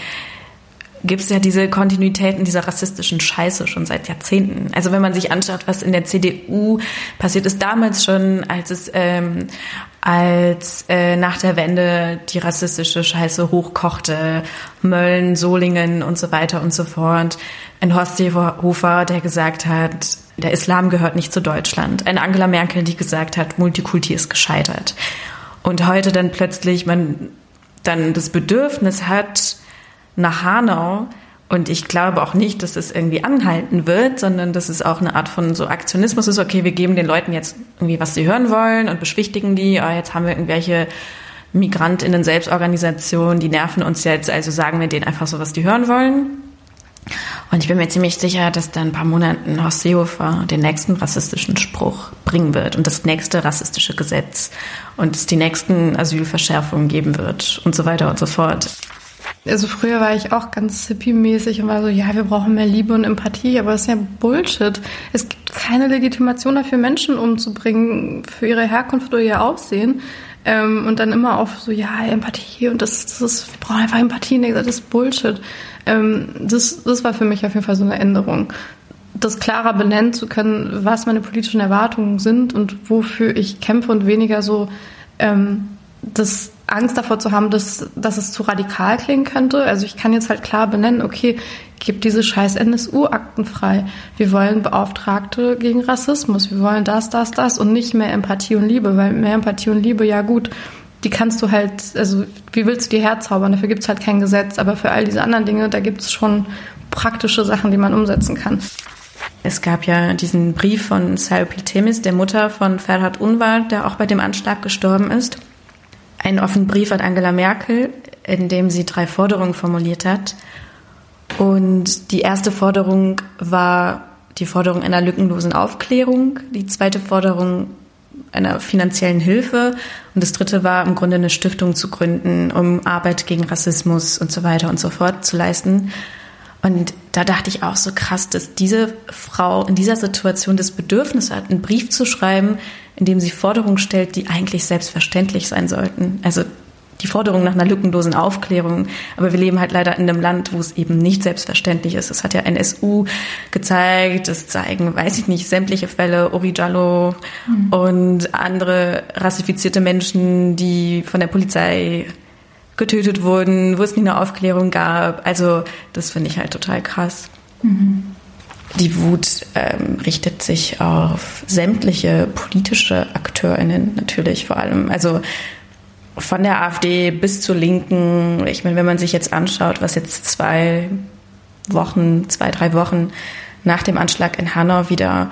gibt es ja diese Kontinuitäten dieser rassistischen Scheiße schon seit Jahrzehnten. Also wenn man sich anschaut, was in der CDU passiert ist damals schon, als es ähm, als äh, nach der Wende die rassistische Scheiße hochkochte, Mölln, Solingen und so weiter und so fort. Ein Horst Seehofer, der gesagt hat, der Islam gehört nicht zu Deutschland. Eine Angela Merkel, die gesagt hat, Multikulti ist gescheitert. Und heute dann plötzlich man dann das Bedürfnis hat, nach Hanau und ich glaube auch nicht, dass es irgendwie anhalten wird, sondern dass es auch eine Art von so Aktionismus ist. Okay, wir geben den Leuten jetzt irgendwie, was sie hören wollen und beschwichtigen die. Ah, jetzt haben wir irgendwelche Migrantinnen Selbstorganisationen, die nerven uns jetzt, also sagen wir denen einfach so, was die hören wollen. Und ich bin mir ziemlich sicher, dass dann ein paar Monaten Horst Seehofer den nächsten rassistischen Spruch bringen wird und das nächste rassistische Gesetz und es die nächsten Asylverschärfungen geben wird und so weiter und so fort. Also früher war ich auch ganz hippie-mäßig und war so, ja, wir brauchen mehr Liebe und Empathie, aber das ist ja Bullshit. Es gibt keine Legitimation dafür, Menschen umzubringen für ihre Herkunft oder ihr Aussehen. Ähm, und dann immer auf so, ja, Empathie und das, das ist, wir brauchen einfach Empathie. Und das ist Bullshit. Ähm, das, das war für mich auf jeden Fall so eine Änderung. Das klarer benennen zu können, was meine politischen Erwartungen sind und wofür ich kämpfe und weniger so, ähm, das Angst davor zu haben, dass, dass es zu radikal klingen könnte. Also ich kann jetzt halt klar benennen, okay, gibt diese scheiß NSU-Akten frei. Wir wollen Beauftragte gegen Rassismus. Wir wollen das, das, das und nicht mehr Empathie und Liebe, weil mehr Empathie und Liebe, ja gut, die kannst du halt, also wie willst du die herzaubern? Dafür gibt es halt kein Gesetz. Aber für all diese anderen Dinge, da gibt es schon praktische Sachen, die man umsetzen kann. Es gab ja diesen Brief von Sayopil Temis, der Mutter von Ferhat Unvar, der auch bei dem Anschlag gestorben ist einen offenen Brief an Angela Merkel, in dem sie drei Forderungen formuliert hat. Und die erste Forderung war die Forderung einer lückenlosen Aufklärung, die zweite Forderung einer finanziellen Hilfe und das dritte war im Grunde eine Stiftung zu gründen, um Arbeit gegen Rassismus und so weiter und so fort zu leisten. Und da dachte ich auch so krass, dass diese Frau in dieser Situation das Bedürfnis hat, einen Brief zu schreiben, in dem sie Forderungen stellt, die eigentlich selbstverständlich sein sollten. Also die Forderung nach einer lückenlosen Aufklärung. Aber wir leben halt leider in einem Land, wo es eben nicht selbstverständlich ist. Das hat ja NSU gezeigt. Das zeigen, weiß ich nicht, sämtliche Fälle, Ori Jallo mhm. und andere rassifizierte Menschen, die von der Polizei getötet wurden, wo es nie eine Aufklärung gab. Also das finde ich halt total krass. Mhm. Die Wut ähm, richtet sich auf sämtliche politische AkteurInnen natürlich vor allem. Also von der AfD bis zur Linken. Ich meine, wenn man sich jetzt anschaut, was jetzt zwei Wochen, zwei, drei Wochen nach dem Anschlag in Hanau wieder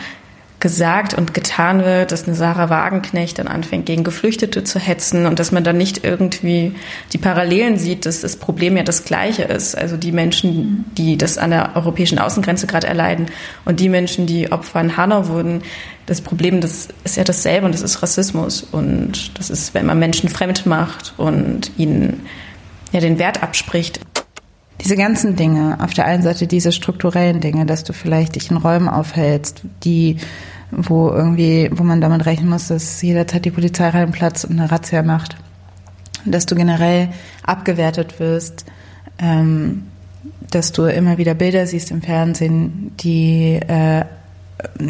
gesagt und getan wird, dass eine Sarah Wagenknecht dann anfängt, gegen Geflüchtete zu hetzen und dass man dann nicht irgendwie die Parallelen sieht, dass das Problem ja das gleiche ist. Also die Menschen, die das an der europäischen Außengrenze gerade erleiden und die Menschen, die Opfer in Hanau wurden, das Problem, das ist ja dasselbe und das ist Rassismus und das ist, wenn man Menschen fremd macht und ihnen ja den Wert abspricht. Diese ganzen Dinge, auf der einen Seite diese strukturellen Dinge, dass du vielleicht dich in Räumen aufhältst, die wo irgendwie, wo man damit rechnen muss, dass jederzeit die Polizei reinplatzt und eine Razzia macht. Dass du generell abgewertet wirst, ähm, dass du immer wieder Bilder siehst im Fernsehen, die äh,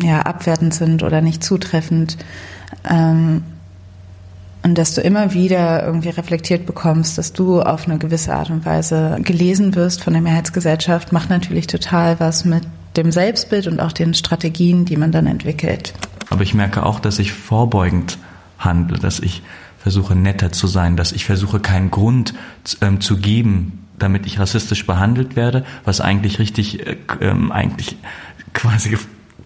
ja abwertend sind oder nicht zutreffend. Ähm, und dass du immer wieder irgendwie reflektiert bekommst, dass du auf eine gewisse Art und Weise gelesen wirst von der Mehrheitsgesellschaft, macht natürlich total was mit dem Selbstbild und auch den Strategien, die man dann entwickelt. Aber ich merke auch, dass ich vorbeugend handle, dass ich versuche netter zu sein, dass ich versuche keinen Grund ähm, zu geben, damit ich rassistisch behandelt werde, was eigentlich richtig, äh, ähm, eigentlich (laughs) quasi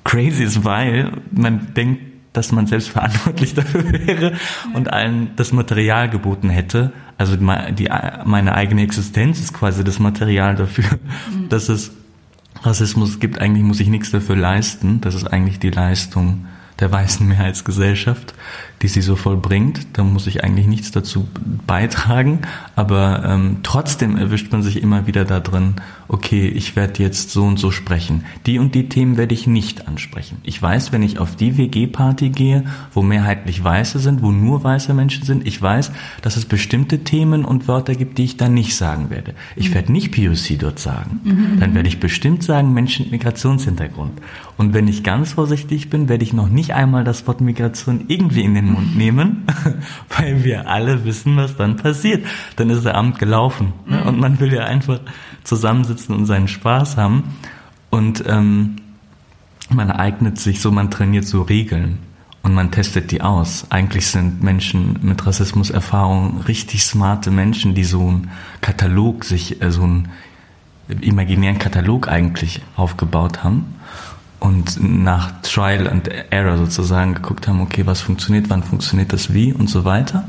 crazy ist, weil man denkt, dass man selbst verantwortlich (laughs) dafür wäre und allen das Material geboten hätte. Also die, meine eigene Existenz ist quasi das Material dafür, mhm. dass es Rassismus gibt, eigentlich muss ich nichts dafür leisten. Das ist eigentlich die Leistung der weißen Mehrheitsgesellschaft, die sie so vollbringt. Da muss ich eigentlich nichts dazu beitragen, aber ähm, trotzdem erwischt man sich immer wieder da drin, okay, ich werde jetzt so und so sprechen. Die und die Themen werde ich nicht ansprechen. Ich weiß, wenn ich auf die WG-Party gehe, wo mehrheitlich Weiße sind, wo nur weiße Menschen sind, ich weiß, dass es bestimmte Themen und Wörter gibt, die ich da nicht sagen werde. Ich mhm. werde nicht POC dort sagen. Mhm. Dann werde ich bestimmt sagen Menschen mit Migrationshintergrund. Und wenn ich ganz vorsichtig bin, werde ich noch nicht einmal das Wort Migration irgendwie in den Mund nehmen, (laughs) weil wir alle wissen, was dann passiert. Dann ist der Abend gelaufen. Ne? Und man will ja einfach zusammensitzen und seinen Spaß haben. Und ähm, man eignet sich so, man trainiert so Regeln und man testet die aus. Eigentlich sind Menschen mit Rassismuserfahrung richtig smarte Menschen, die so einen Katalog sich, äh, so einen imaginären Katalog eigentlich aufgebaut haben und nach Trial and Error sozusagen geguckt haben, okay, was funktioniert, wann funktioniert das wie und so weiter.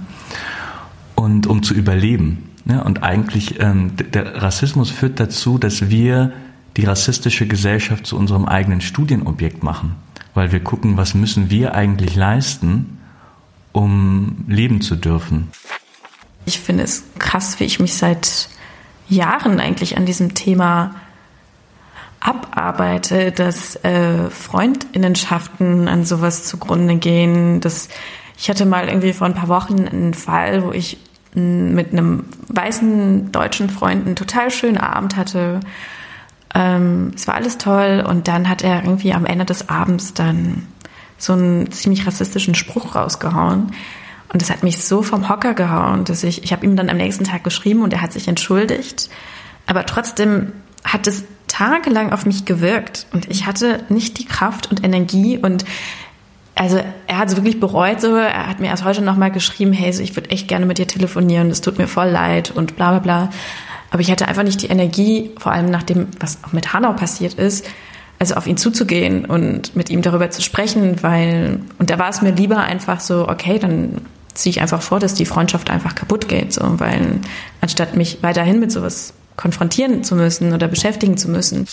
Und um zu überleben. Ja, und eigentlich, ähm, der Rassismus führt dazu, dass wir die rassistische Gesellschaft zu unserem eigenen Studienobjekt machen. Weil wir gucken, was müssen wir eigentlich leisten, um leben zu dürfen. Ich finde es krass, wie ich mich seit Jahren eigentlich an diesem Thema abarbeite, dass äh, Freundinnenschaften an sowas zugrunde gehen. Dass ich hatte mal irgendwie vor ein paar Wochen einen Fall, wo ich mit einem weißen deutschen Freund einen total schönen Abend hatte. Ähm, es war alles toll und dann hat er irgendwie am Ende des Abends dann so einen ziemlich rassistischen Spruch rausgehauen. Und das hat mich so vom Hocker gehauen, dass ich, ich habe ihm dann am nächsten Tag geschrieben und er hat sich entschuldigt. Aber trotzdem hat es tagelang auf mich gewirkt und ich hatte nicht die Kraft und Energie und also er hat es wirklich bereut so, er hat mir erst heute nochmal geschrieben, hey, so, ich würde echt gerne mit dir telefonieren, es tut mir voll leid und bla bla bla. Aber ich hatte einfach nicht die Energie, vor allem nach dem, was auch mit Hanau passiert ist, also auf ihn zuzugehen und mit ihm darüber zu sprechen, weil, und da war es mir lieber einfach so, okay, dann ziehe ich einfach vor, dass die Freundschaft einfach kaputt geht, so, weil anstatt mich weiterhin mit sowas konfrontieren zu müssen oder beschäftigen zu müssen.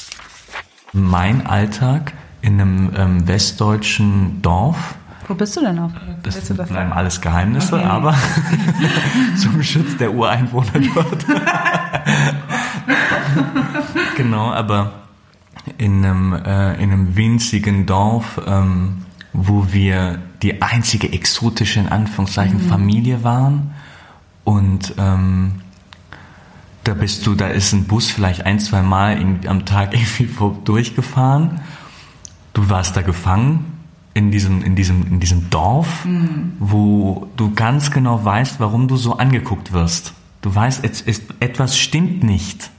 Mein Alltag in einem ähm, westdeutschen Dorf. Wo bist du denn auch? Das bleiben alles Geheimnisse, okay. aber (laughs) zum Schutz der Ureinwohner dort. (laughs) genau, aber in einem, äh, in einem winzigen Dorf, ähm, wo wir die einzige exotische, in Anführungszeichen, mhm. Familie waren und ähm, da bist du, da ist ein Bus vielleicht ein, zwei Mal am Tag (laughs) irgendwie durchgefahren. Du warst da gefangen in diesem, in diesem, in diesem Dorf, mhm. wo du ganz genau weißt, warum du so angeguckt wirst. Du weißt, es, es, etwas stimmt nicht.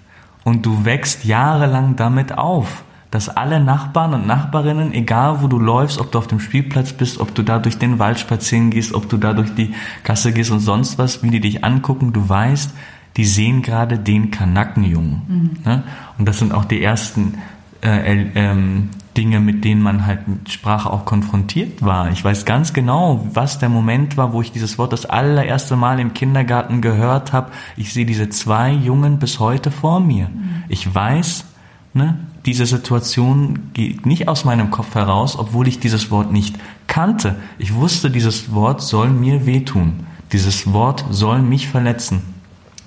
Und du wächst jahrelang damit auf, dass alle Nachbarn und Nachbarinnen, egal wo du läufst, ob du auf dem Spielplatz bist, ob du da durch den Wald spazieren gehst, ob du da durch die Gasse gehst und sonst was, wie die dich angucken, du weißt, die sehen gerade den Kanackenjungen. Mhm. Ne? Und das sind auch die ersten äh, ähm, Dinge, mit denen man halt mit Sprache auch konfrontiert war. Ich weiß ganz genau, was der Moment war, wo ich dieses Wort das allererste Mal im Kindergarten gehört habe. Ich sehe diese zwei Jungen bis heute vor mir. Mhm. Ich weiß, ne, diese Situation geht nicht aus meinem Kopf heraus, obwohl ich dieses Wort nicht kannte. Ich wusste, dieses Wort soll mir wehtun. Dieses Wort soll mich verletzen.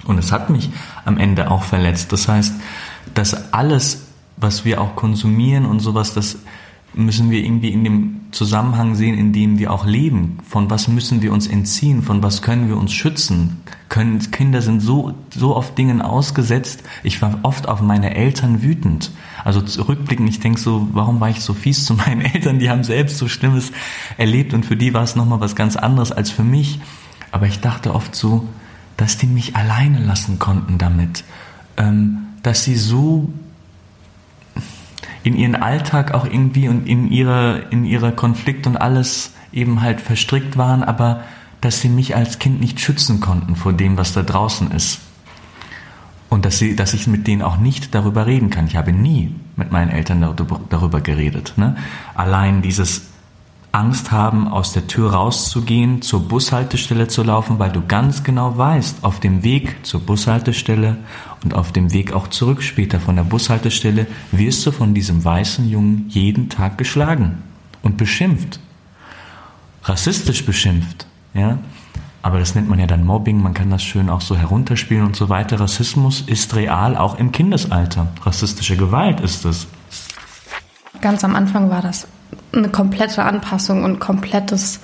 Und es hat mich am Ende auch verletzt. Das heißt, dass alles, was wir auch konsumieren und sowas, das müssen wir irgendwie in dem Zusammenhang sehen, in dem wir auch leben. Von was müssen wir uns entziehen? Von was können wir uns schützen? Können, Kinder sind so, so oft Dingen ausgesetzt. Ich war oft auf meine Eltern wütend. Also zurückblicken, ich denke so, warum war ich so fies zu meinen (laughs) Eltern? Die haben selbst so Schlimmes erlebt und für die war es nochmal was ganz anderes als für mich. Aber ich dachte oft so, dass die mich alleine lassen konnten damit. Ähm, dass sie so in ihren Alltag auch irgendwie und in ihre, in ihre Konflikt und alles eben halt verstrickt waren, aber dass sie mich als Kind nicht schützen konnten vor dem, was da draußen ist. Und dass, sie, dass ich mit denen auch nicht darüber reden kann. Ich habe nie mit meinen Eltern darüber geredet. Ne? Allein dieses Angst haben, aus der Tür rauszugehen, zur Bushaltestelle zu laufen, weil du ganz genau weißt, auf dem Weg zur Bushaltestelle und auf dem Weg auch zurück später von der Bushaltestelle wirst du von diesem weißen Jungen jeden Tag geschlagen und beschimpft. Rassistisch beschimpft, ja. Aber das nennt man ja dann Mobbing, man kann das schön auch so herunterspielen und so weiter. Rassismus ist real, auch im Kindesalter. Rassistische Gewalt ist es. Ganz am Anfang war das eine komplette Anpassung und komplettes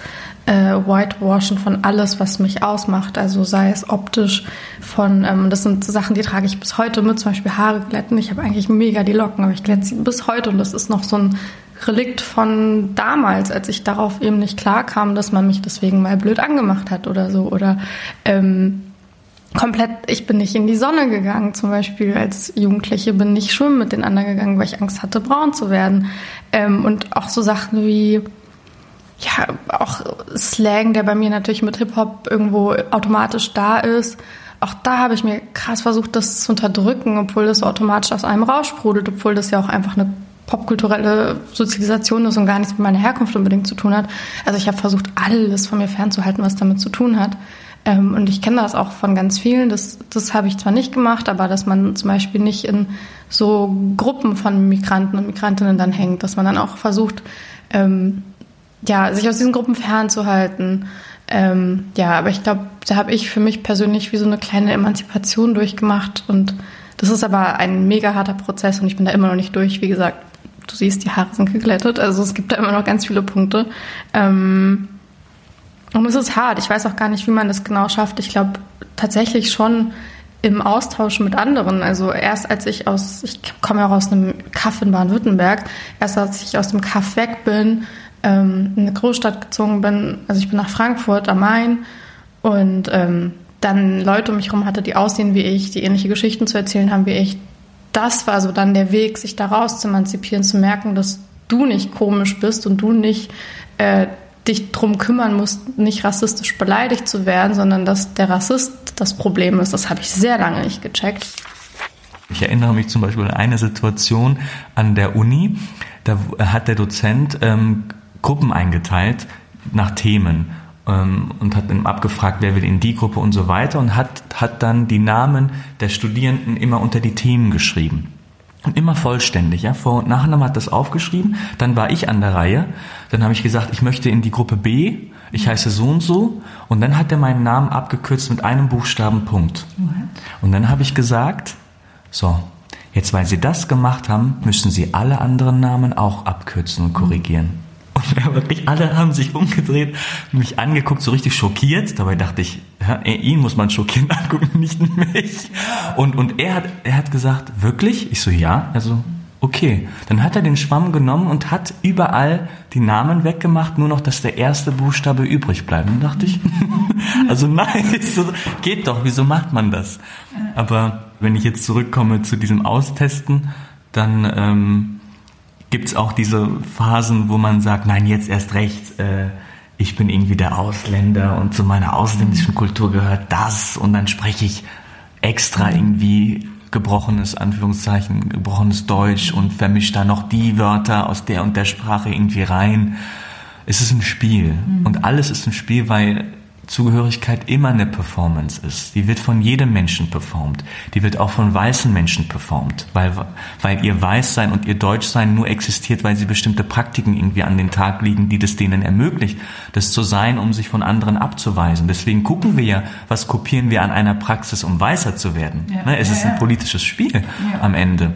äh, Whitewashen von alles, was mich ausmacht. Also sei es optisch von, ähm, das sind Sachen, die trage ich bis heute mit, zum Beispiel Haare glätten. Ich habe eigentlich mega die Locken, aber ich glätte sie bis heute und das ist noch so ein Relikt von damals, als ich darauf eben nicht klar kam, dass man mich deswegen mal blöd angemacht hat oder so. Oder ähm, komplett, ich bin nicht in die Sonne gegangen, zum Beispiel als Jugendliche bin nicht schwimmen mit den anderen gegangen, weil ich Angst hatte, braun zu werden. Ähm, und auch so Sachen wie, ja, auch Slang, der bei mir natürlich mit Hip-Hop irgendwo automatisch da ist. Auch da habe ich mir krass versucht, das zu unterdrücken, obwohl das automatisch aus einem raussprudelt, obwohl das ja auch einfach eine popkulturelle Sozialisation ist und gar nichts mit meiner Herkunft unbedingt zu tun hat. Also ich habe versucht, alles von mir fernzuhalten, was damit zu tun hat. Ähm, und ich kenne das auch von ganz vielen. Das, das habe ich zwar nicht gemacht, aber dass man zum Beispiel nicht in so Gruppen von Migranten und Migrantinnen dann hängt, dass man dann auch versucht, ähm, ja, sich aus diesen Gruppen fernzuhalten. Ähm, ja, aber ich glaube, da habe ich für mich persönlich wie so eine kleine Emanzipation durchgemacht und das ist aber ein mega harter Prozess und ich bin da immer noch nicht durch. Wie gesagt, du siehst, die Haare sind geglättet, also es gibt da immer noch ganz viele Punkte. Ähm, und es ist hart. Ich weiß auch gar nicht, wie man das genau schafft. Ich glaube tatsächlich schon im Austausch mit anderen. Also erst als ich aus, ich komme ja auch aus einem Kaff in Baden-Württemberg, erst als ich aus dem Kaff weg bin, ähm, in eine Großstadt gezogen bin, also ich bin nach Frankfurt am Main und ähm, dann Leute um mich herum hatte, die aussehen wie ich, die ähnliche Geschichten zu erzählen haben wie ich. Das war so dann der Weg, sich daraus zu emanzipieren, zu merken, dass du nicht komisch bist und du nicht äh, dich drum kümmern musst, nicht rassistisch beleidigt zu werden, sondern dass der Rassist das Problem ist. Das habe ich sehr lange nicht gecheckt. Ich erinnere mich zum Beispiel an eine Situation an der Uni. Da hat der Dozent ähm, Gruppen eingeteilt nach Themen ähm, und hat dann abgefragt, wer will in die Gruppe und so weiter und hat, hat dann die Namen der Studierenden immer unter die Themen geschrieben. Und immer vollständig, ja. Vor- und Nachnamen hat das aufgeschrieben. Dann war ich an der Reihe. Dann habe ich gesagt, ich möchte in die Gruppe B. Ich heiße so und so. Und dann hat er meinen Namen abgekürzt mit einem Buchstaben Punkt. Und dann habe ich gesagt, so, jetzt weil Sie das gemacht haben, müssen Sie alle anderen Namen auch abkürzen und korrigieren. Und (laughs) wirklich alle haben sich umgedreht, mich angeguckt, so richtig schockiert. Dabei dachte ich, ja, ihn muss man schockieren (laughs) angucken, nicht mich. Und, und er hat, er hat gesagt, wirklich? Ich so, ja. Also, okay. Dann hat er den Schwamm genommen und hat überall die Namen weggemacht, nur noch, dass der erste Buchstabe übrig bleibt. Und dachte ich, (laughs) also nein, so, geht doch, wieso macht man das? Aber wenn ich jetzt zurückkomme zu diesem Austesten, dann, ähm, gibt es auch diese Phasen, wo man sagt, nein, jetzt erst recht, äh, ich bin irgendwie der Ausländer und zu meiner ausländischen Kultur gehört das und dann spreche ich extra irgendwie gebrochenes Anführungszeichen, gebrochenes Deutsch und vermischt da noch die Wörter aus der und der Sprache irgendwie rein. Es ist ein Spiel mhm. und alles ist ein Spiel, weil Zugehörigkeit immer eine Performance ist. Die wird von jedem Menschen performt. Die wird auch von weißen Menschen performt, weil, weil ihr Weißsein und ihr Deutschsein nur existiert, weil sie bestimmte Praktiken irgendwie an den Tag liegen, die das denen ermöglicht, das zu sein, um sich von anderen abzuweisen. Deswegen gucken wir ja, was kopieren wir an einer Praxis, um weißer zu werden. Ja, ne, es ja, ist ein politisches Spiel am Ende.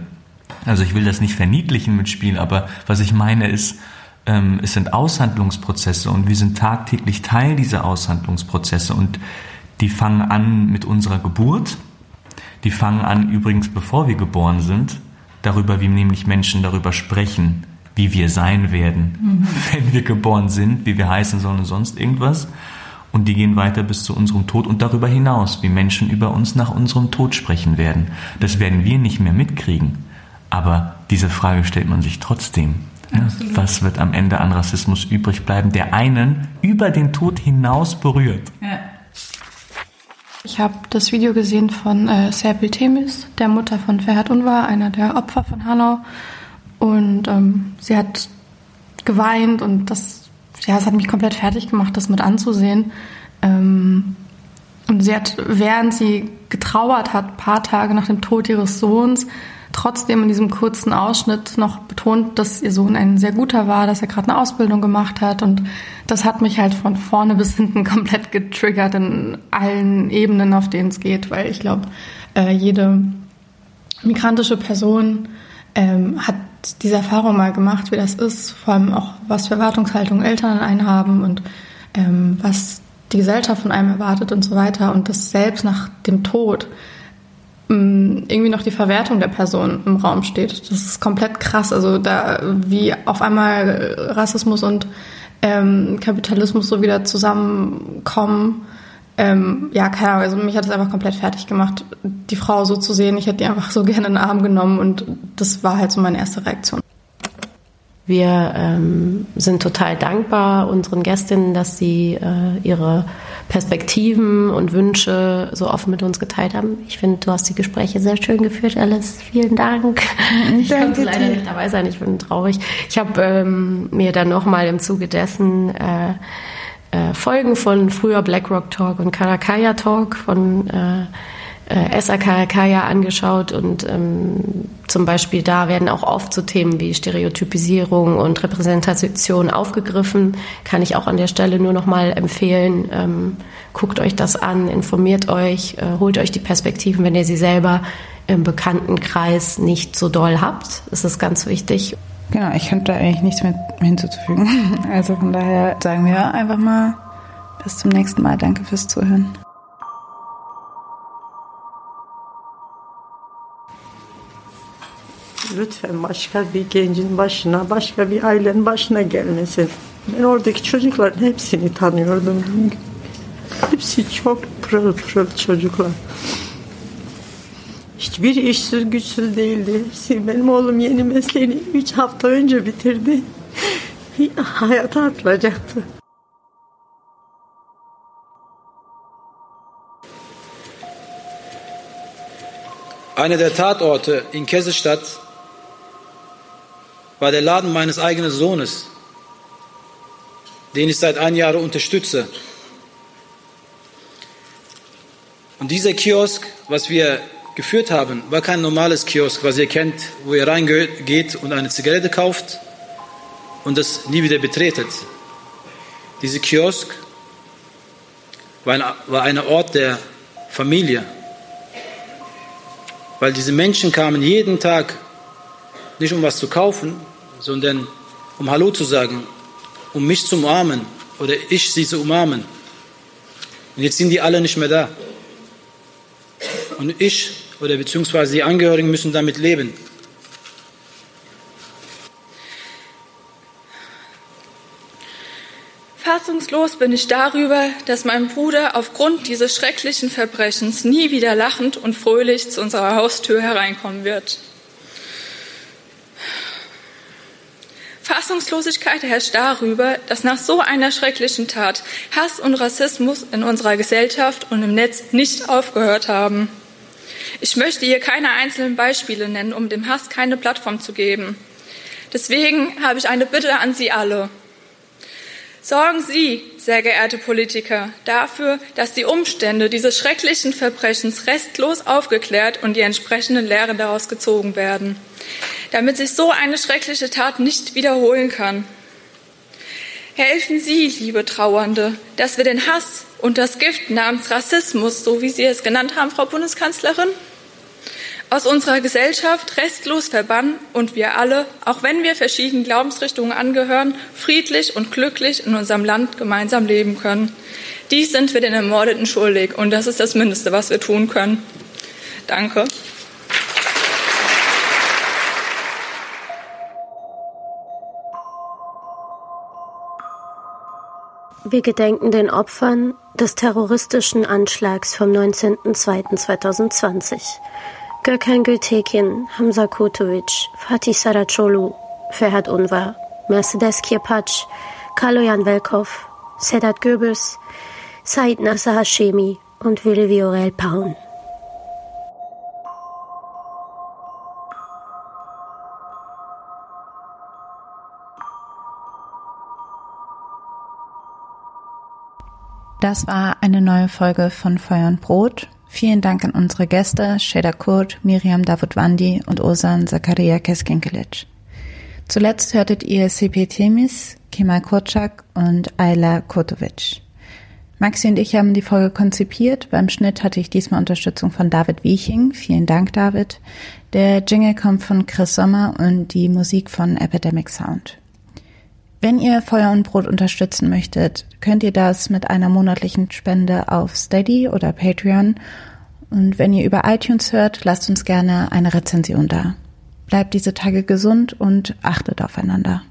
Also ich will das nicht verniedlichen mit Spiel, aber was ich meine ist, ähm, es sind Aushandlungsprozesse und wir sind tagtäglich Teil dieser Aushandlungsprozesse und die fangen an mit unserer Geburt. Die fangen an übrigens, bevor wir geboren sind, darüber, wie nämlich Menschen darüber sprechen, wie wir sein werden, mhm. wenn wir geboren sind, wie wir heißen sollen und sonst irgendwas. Und die gehen weiter bis zu unserem Tod und darüber hinaus, wie Menschen über uns nach unserem Tod sprechen werden. Das werden wir nicht mehr mitkriegen. Aber diese Frage stellt man sich trotzdem. Ja, was wird am Ende an Rassismus übrig bleiben, der einen über den Tod hinaus berührt? Ja. Ich habe das Video gesehen von äh, Serpil Temis, der Mutter von Ferhat Unvar, einer der Opfer von Hanau. Und ähm, sie hat geweint und das, ja, es hat mich komplett fertig gemacht, das mit anzusehen. Ähm, und sie hat, während sie getrauert hat, paar Tage nach dem Tod ihres Sohns, trotzdem in diesem kurzen Ausschnitt noch betont, dass ihr Sohn ein sehr guter war, dass er gerade eine Ausbildung gemacht hat. Und das hat mich halt von vorne bis hinten (laughs) komplett getriggert in allen Ebenen, auf denen es geht, weil ich glaube, äh, jede migrantische Person ähm, hat diese Erfahrung mal gemacht, wie das ist, vor allem auch, was für Erwartungshaltungen Eltern einen haben und ähm, was die Gesellschaft von einem erwartet und so weiter. Und das selbst nach dem Tod irgendwie noch die Verwertung der Person im Raum steht. Das ist komplett krass. Also da wie auf einmal Rassismus und ähm, Kapitalismus so wieder zusammenkommen. Ähm, ja, keine Ahnung, also mich hat das einfach komplett fertig gemacht, die Frau so zu sehen. Ich hätte die einfach so (laughs) gerne in den Arm genommen und das war halt so meine erste Reaktion. Wir ähm, sind total dankbar unseren Gästinnen, dass sie äh, ihre Perspektiven und Wünsche so offen mit uns geteilt haben. Ich finde, du hast die Gespräche sehr schön geführt, Alice. Vielen Dank. (laughs) Ich Danke konnte leider dir. nicht dabei sein. Ich bin traurig. Ich habe ähm, mir dann nochmal im Zuge dessen äh, äh, Folgen von früher BlackRock Talk und Karakaya Talk von äh, SAKRK angeschaut und ähm, zum Beispiel da werden auch oft so Themen wie Stereotypisierung und Repräsentation aufgegriffen. Kann ich auch an der Stelle nur noch mal empfehlen. Ähm, guckt euch das an, informiert euch, äh, holt euch die Perspektiven, wenn ihr sie selber im Bekanntenkreis nicht so doll habt. Das ist ganz wichtig. Genau, ich könnte da eigentlich nichts mehr hinzuzufügen. (laughs) Also von daher sagen wir einfach mal bis zum nächsten Mal. Danke fürs Zuhören. Lütfen başka bir gencin başına, başka bir ailenin başına gelmesin. Ben oradaki çocukların hepsini tanıyordum. Hepsi çok pırıl pırıl çocuklar. Hiçbir işsiz güçsüz değildi. Hepsi benim oğlum yeni mesleğini üç hafta önce bitirdi. Hayata atılacaktı. Einer der Tatorte in Kessestadt war der Laden meines eigenen Sohnes, den ich seit ein Jahr unterstütze. Und dieser Kiosk, was wir geführt haben, war kein normales Kiosk, was ihr kennt, wo ihr reingeht und eine Zigarette kauft und das nie wieder betretet. Dieser Kiosk war ein, war ein Ort der Familie, weil diese Menschen kamen jeden Tag nicht um was zu kaufen, sondern um Hallo zu sagen, um mich zu umarmen oder ich sie zu umarmen. Und jetzt sind die alle nicht mehr da. Und ich oder beziehungsweise die Angehörigen müssen damit leben. Fassungslos bin ich darüber, dass mein Bruder aufgrund dieses schrecklichen Verbrechens nie wieder lachend und fröhlich zu unserer Haustür hereinkommen wird. Fassungslosigkeit herrscht darüber, dass nach so einer schrecklichen Tat Hass und Rassismus in unserer Gesellschaft und im Netz nicht aufgehört haben. Ich möchte hier keine einzelnen Beispiele nennen, um dem Hass keine Plattform zu geben. Deswegen habe ich eine Bitte an Sie alle. Sorgen Sie, sehr geehrte Politiker, dafür, dass die Umstände dieses schrecklichen Verbrechens restlos aufgeklärt und die entsprechenden Lehren daraus gezogen werden, damit sich so eine schreckliche Tat nicht wiederholen kann. Helfen Sie, liebe Trauernde, dass wir den Hass und das Gift namens Rassismus, so wie Sie es genannt haben, Frau Bundeskanzlerin, aus unserer Gesellschaft restlos verbannen und wir alle, auch wenn wir verschiedenen Glaubensrichtungen angehören, friedlich und glücklich in unserem Land gemeinsam leben können. Dies sind wir den Ermordeten schuldig und das ist das Mindeste, was wir tun können. Danke. Wir gedenken den Opfern des terroristischen Anschlags vom 19.02.2020. Gökhan Gültekin, Hamza Kurtovic, Fatih Saracolu, Ferhat Unvar, Mercedes Kirpac, Kaloyan Velkov, Sedat Goebbels, Said Nasser Hashemi und Willi Viorel Paun. Das war eine neue Folge von Feuer und Brot. Vielen Dank an unsere Gäste Sheda Kurt, Miriam Davutwandi und Osan Zakaria Keskinkelic. Zuletzt hörtet ihr CP Temis, Kemal Kurczak und Ayla Kotovic. Maxi und ich haben die Folge konzipiert. Beim Schnitt hatte ich diesmal Unterstützung von David Wieching. Vielen Dank, David. Der Jingle kommt von Chris Sommer und die Musik von Epidemic Sound. Wenn ihr Feuer und Brot unterstützen möchtet, könnt ihr das mit einer monatlichen Spende auf Steady oder Patreon. Und wenn ihr über iTunes hört, lasst uns gerne eine Rezension da. Bleibt diese Tage gesund und achtet aufeinander.